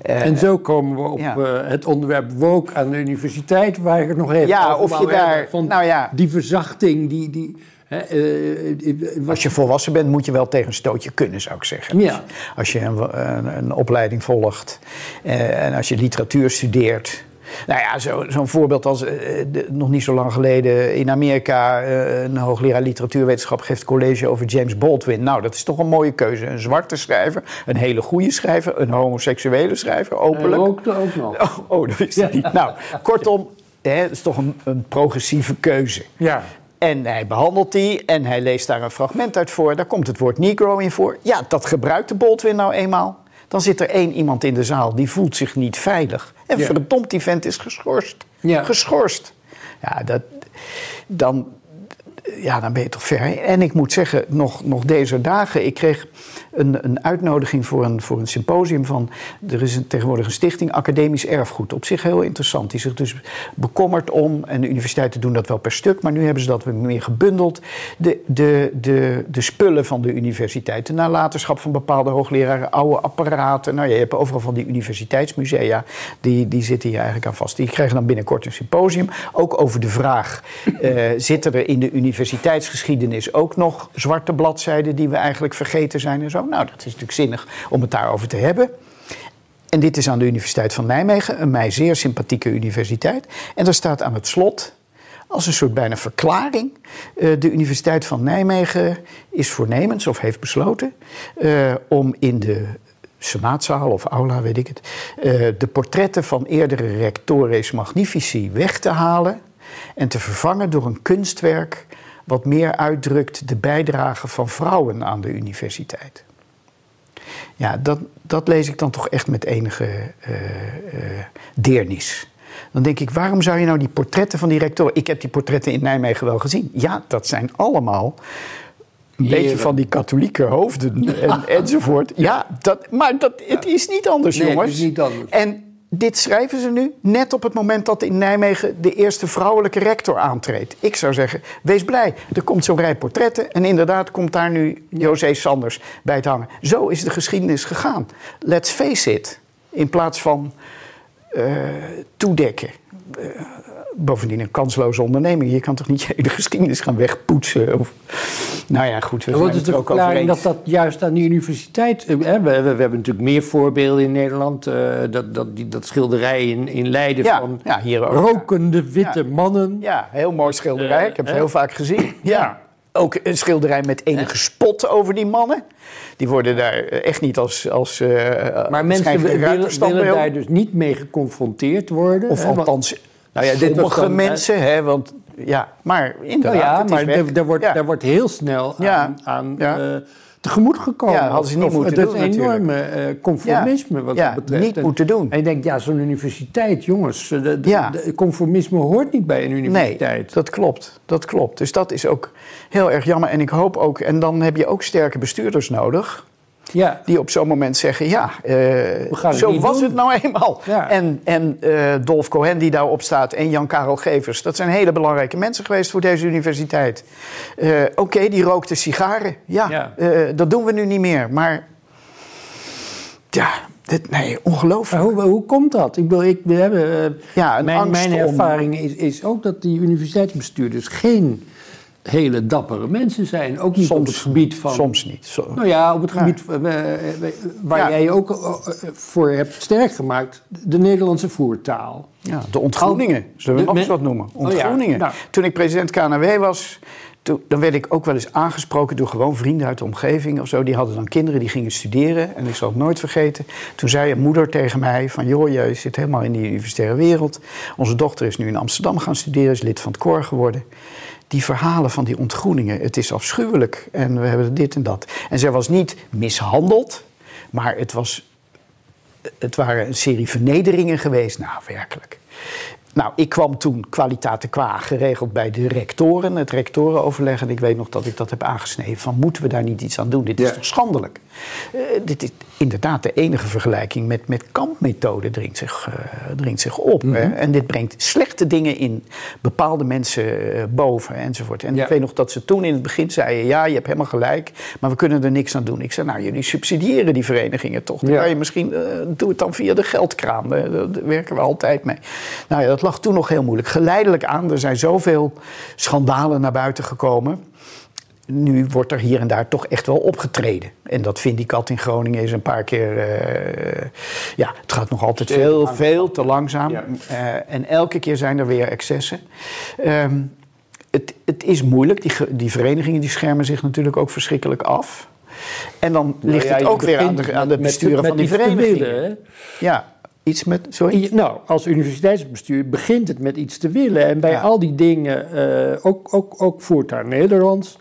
Uh, en zo komen we op ja. uh, het onderwerp woke aan de universiteit... waar ik het nog even ja, of je daar, vond. Nou ja. Die verzachting, die... die He, uh, als je volwassen bent, moet je wel tegen een stootje kunnen, zou ik zeggen. Ja. Als je een, een, een opleiding volgt uh, en als je literatuur studeert. Nou ja, zo'n zo voorbeeld als uh, de, nog niet zo lang geleden in Amerika... een hoogleraar literatuurwetenschap geeft college over James Baldwin. Nou, dat is toch een mooie keuze. Een zwarte schrijver, een hele goede schrijver... een homoseksuele schrijver, openlijk. ook, ook nog. Oh, oh dat wist ik ja. niet. Nou, kortom, het is toch een, een progressieve keuze. Ja. En hij behandelt die en hij leest daar een fragment uit voor. Daar komt het woord Negro in voor. Ja, dat gebruikt de Baldwin nou eenmaal. Dan zit er één iemand in de zaal die voelt zich niet veilig. En ja. verdomd, die vent is geschorst. Ja. Geschorst. Ja, dat, dan, ja, dan ben je toch ver. En ik moet zeggen, nog, nog deze dagen, ik kreeg een, een uitnodiging voor een, voor een symposium van... Er is tegenwoordig een stichting Academisch Erfgoed. Op zich heel interessant. Die zich dus bekommert om... En de universiteiten doen dat wel per stuk, maar nu hebben ze dat meer gebundeld. De, de, de, de spullen van de universiteit. De nalatenschap van bepaalde hoogleraren, oude apparaten. Nou, je hebt overal van die universiteitsmusea. Die, die zitten hier eigenlijk aan vast. Die krijgen dan binnenkort een symposium. Ook over de vraag: uh, zitten er in de universiteitsgeschiedenis ook nog zwarte bladzijden die we eigenlijk vergeten zijn en zo? Nou, dat is natuurlijk zinnig om het daarover te hebben. En dit is aan de Universiteit van Nijmegen, een mij zeer sympathieke universiteit. En daar staat aan het slot, als een soort bijna verklaring, uh, de Universiteit van Nijmegen is voornemens of heeft besloten uh, om in de senaatzaal of aula, weet ik het, uh, de portretten van eerdere rectores magnifici weg te halen en te vervangen door een kunstwerk wat meer uitdrukt de bijdrage van vrouwen aan de universiteit. Ja, dat, dat lees ik dan toch echt met enige uh, uh, deernis. Dan denk ik, waarom zou je nou die portretten van die rectoren... Ik heb die portretten in Nijmegen wel gezien. Ja, dat zijn allemaal een beetje van die katholieke hoofden en, enzovoort. Ja, dat, maar dat, het is niet anders, nee, jongens. Het is niet anders. En dit schrijven ze nu net op het moment dat in Nijmegen de eerste vrouwelijke rector aantreedt. Ik zou zeggen, wees blij. Er komt zo'n rij portretten en inderdaad komt daar nu José Sanders bij te hangen. Zo is de geschiedenis gegaan. Let's face it. In plaats van uh, toedekken. Uh, bovendien een kansloze onderneming. Je kan toch niet je hele geschiedenis gaan wegpoetsen? Of... Nou ja, goed. We Wat is de verklaring dat dat juist aan de universiteit... Hè, we, we, we, hebben natuurlijk meer voorbeelden in Nederland. Uh, dat, dat, die, dat schilderij in, in Leiden ja, van ja, hier ook, rokende witte ja. mannen. Ja, heel mooi schilderij. Ik heb het heel vaak gezien. Ja. Ook een schilderij met enige spot over die mannen. Die worden daar echt niet als. als uh, maar mensen willen, willen daar dus niet mee geconfronteerd worden. Of hè, althans, nou ja, dit dan, mensen, hè, want ja, maar inderdaad. Ja, maar er wordt, ja. wordt heel snel aan, ja. aan ja. uh, tegemoet gekomen. Ja, hadden ze niet of, moeten dat doen een enorme uh, conformisme wat dat betreft. niet moeten doen. En je denkt, ja, zo'n universiteit, jongens, de, de, ja. de, conformisme hoort niet bij een universiteit. Nee, dat klopt, dat klopt. Dus dat is ook heel erg jammer. En ik hoop ook, en dan heb je ook sterke bestuurders nodig... Ja. Die op zo'n moment zeggen: Ja, uh, zo was doen. het nou eenmaal. Ja. En, en uh, Dolf Cohen, die daarop staat, en Jan-Karel Gevers. Dat zijn hele belangrijke mensen geweest voor deze universiteit. Uh, Oké, okay, die rookte sigaren. Ja, ja. dat doen we nu niet meer. Maar ja, dit, nee, ongelooflijk. Hoe, hoe, komt dat? Ik bedoel, ik, we hebben, ja, mijn, mijn om... ervaring is, is ook dat die universiteitsbestuurders geen hele dappere mensen zijn. Ook niet soms, op het gebied van... Soms niet. Zo. Nou ja, op het gebied ja. waar ja. jij je ook voor hebt sterk gemaakt. De Nederlandse voertaal. Ja, de ontgroeningen. Zullen we nog eens wat noemen? Ontgroeningen. Oh ja. nou. Toen ik president KNW was... Toen, dan werd ik ook wel eens aangesproken door gewoon vrienden uit de omgeving of zo. Die hadden dan kinderen die gingen studeren. En ik zal het nooit vergeten. Toen zei een moeder tegen mij van... joh, je zit helemaal in die universitaire wereld. Onze dochter is nu in Amsterdam gaan studeren. Is lid van het koor geworden die verhalen van die ontgroeningen. Het is afschuwelijk en we hebben dit en dat. En zij was niet mishandeld, maar het, was, het waren een serie vernederingen geweest. Nou, werkelijk. Nou, ik kwam toen kwaliteit qua geregeld bij de rectoren, het rectorenoverleg. En ik weet nog dat ik dat heb aangesneden. Van moeten we daar niet iets aan doen? Dit is ja. toch schandelijk? Uh, dit is inderdaad de enige vergelijking met, met kampmethode dringt zich, uh, dringt zich op. Mm -hmm. hè? En dit brengt slechte dingen in bepaalde mensen uh, boven enzovoort. En ja. ik weet nog dat ze toen in het begin zeiden: ja, je hebt helemaal gelijk, maar we kunnen er niks aan doen. Ik zei: nou, jullie subsidiëren die verenigingen toch? Dan ja. kan je misschien, doe het dan via de geldkraan. Daar werken we altijd mee. Nou ja, dat lag toen nog heel moeilijk. Geleidelijk aan, er zijn zoveel schandalen naar buiten gekomen. Nu wordt er hier en daar toch echt wel opgetreden. En dat Vindicat in Groningen is een paar keer. Uh, ja, het gaat nog altijd veel, veel te langzaam. Ja. Uh, en elke keer zijn er weer excessen. Um, het, het, is moeilijk. Die, die verenigingen die schermen zich natuurlijk ook verschrikkelijk af. En dan nou ligt ja, het ook weer aan de, aan de besturen van die verenigingen. Willen, ja, Iets met, sorry? Nou, als universiteitsbestuur begint het met iets te willen. En bij ja. al die dingen, uh, ook, ook, ook voortaan Nederlands,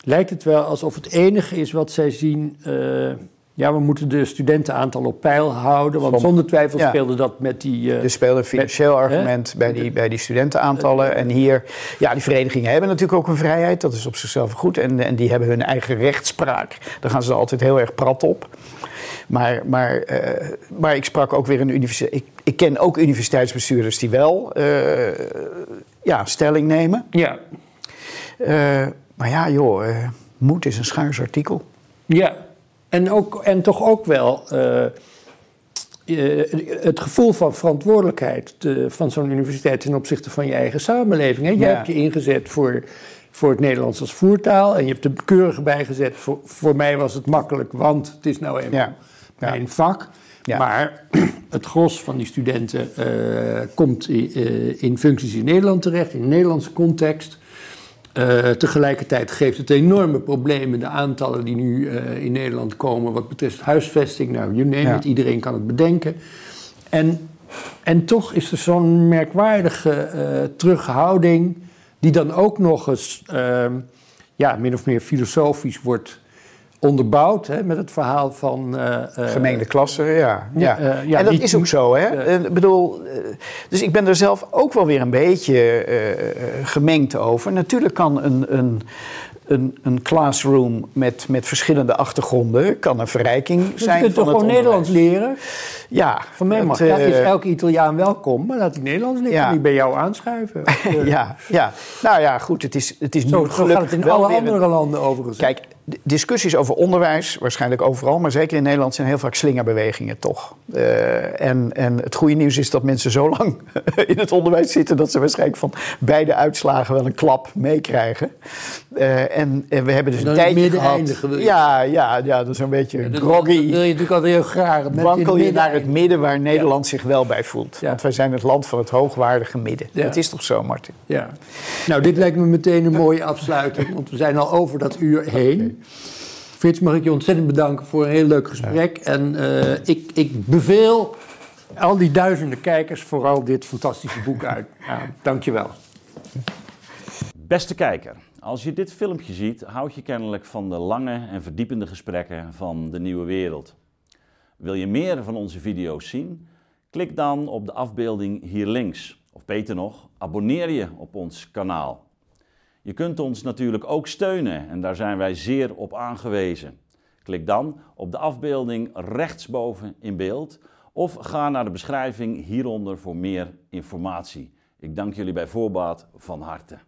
lijkt het wel alsof het enige is wat zij zien uh, ja, we moeten de studentenaantal op peil houden. Want zonder twijfel speelde dat met die... Uh, er speelde een financieel argument bij die, bij die studentenaantallen. En hier, ja, die verenigingen hebben natuurlijk ook een vrijheid. Dat is op zichzelf goed. En, en die hebben hun eigen rechtspraak. Daar gaan ze altijd heel erg prat op. Maar, maar, uh, maar ik sprak ook weer een universiteit. Ik, ik ken ook universiteitsbestuurders die wel uh, ja, stelling nemen. Ja. maar ja, joh, moed is een schaars artikel. Ja, en, ook, en toch ook wel uh, het gevoel van verantwoordelijkheid van zo'n universiteit ten opzichte van je eigen samenleving. Hè? Jij hebt je ingezet voor, voor het Nederlands als voertaal en je hebt er keurig bij gezet. Voor, voor mij was het makkelijk, want het is nou eenmaal ja. Mijn vak. Maar het gros van die studenten uh, komt in, uh, in functies in Nederland terecht, in een Nederlandse context. Uh, tegelijkertijd geeft het enorme problemen, de aantallen die nu in Nederland komen wat betreft huisvesting. Nou, you name ja. it, iedereen kan het bedenken. En, en toch is er zo'n merkwaardige terughouding, die dan ook nog eens ehm, ja, min of meer filosofisch wordt onderbouwd hè, met het verhaal van... Uh, Gemengde klassen, ja. ja. Uh, ja en dat is ook zo, hè. Ik bedoel, dus ik ben er zelf ook wel weer een beetje gemengd over. Natuurlijk kan een, een, een, een classroom met, met verschillende achtergronden kan een verrijking dus zijn. Je kunt toch gewoon Nederlands leren? Ja. Van mij mag. Uh, is elke Italiaan welkom, maar laat hij Nederlands leren. Ja. niet bij jou aanschuiven. ja, ja, nou ja, goed. Het is, het is nu gelukkig gaat het in alle andere landen overigens. Kijk, discussies over onderwijs, waarschijnlijk overal, maar zeker in Nederland zijn heel vaak slingerbewegingen toch. Uh, en, en het goede nieuws is dat mensen zo lang in het onderwijs zitten dat ze waarschijnlijk van beide uitslagen wel een klap meekrijgen. Uh, en, en, we hebben dus een tijdje gehad. Ja, ja, ja, dat is een beetje ja, groggy. Dat wil je natuurlijk altijd heel graag. Met Wankel je naar het midden waar Nederland zich wel bij voelt. Want wij zijn het land van het hoogwaardige midden. Dat is toch zo, Martin? Ja. Nou, dit lijkt me meteen een mooie afsluiting, want we zijn al over dat uur heen. Frits, mag ik je ontzettend bedanken voor een heel leuk gesprek. En uh, ik, ik beveel al die duizenden kijkers vooral dit fantastische boek uit. Ja, dankjewel. Beste kijker, als je dit filmpje ziet, houd je kennelijk van de lange en verdiepende gesprekken van de nieuwe wereld. Wil je meer van onze video's zien? Klik dan op de afbeelding hier links. Of beter nog, abonneer je op ons kanaal. Je kunt ons natuurlijk ook steunen en daar zijn wij zeer op aangewezen. Klik dan op de afbeelding rechtsboven in beeld of ga naar de beschrijving hieronder voor meer informatie. Ik dank jullie bij voorbaat van harte.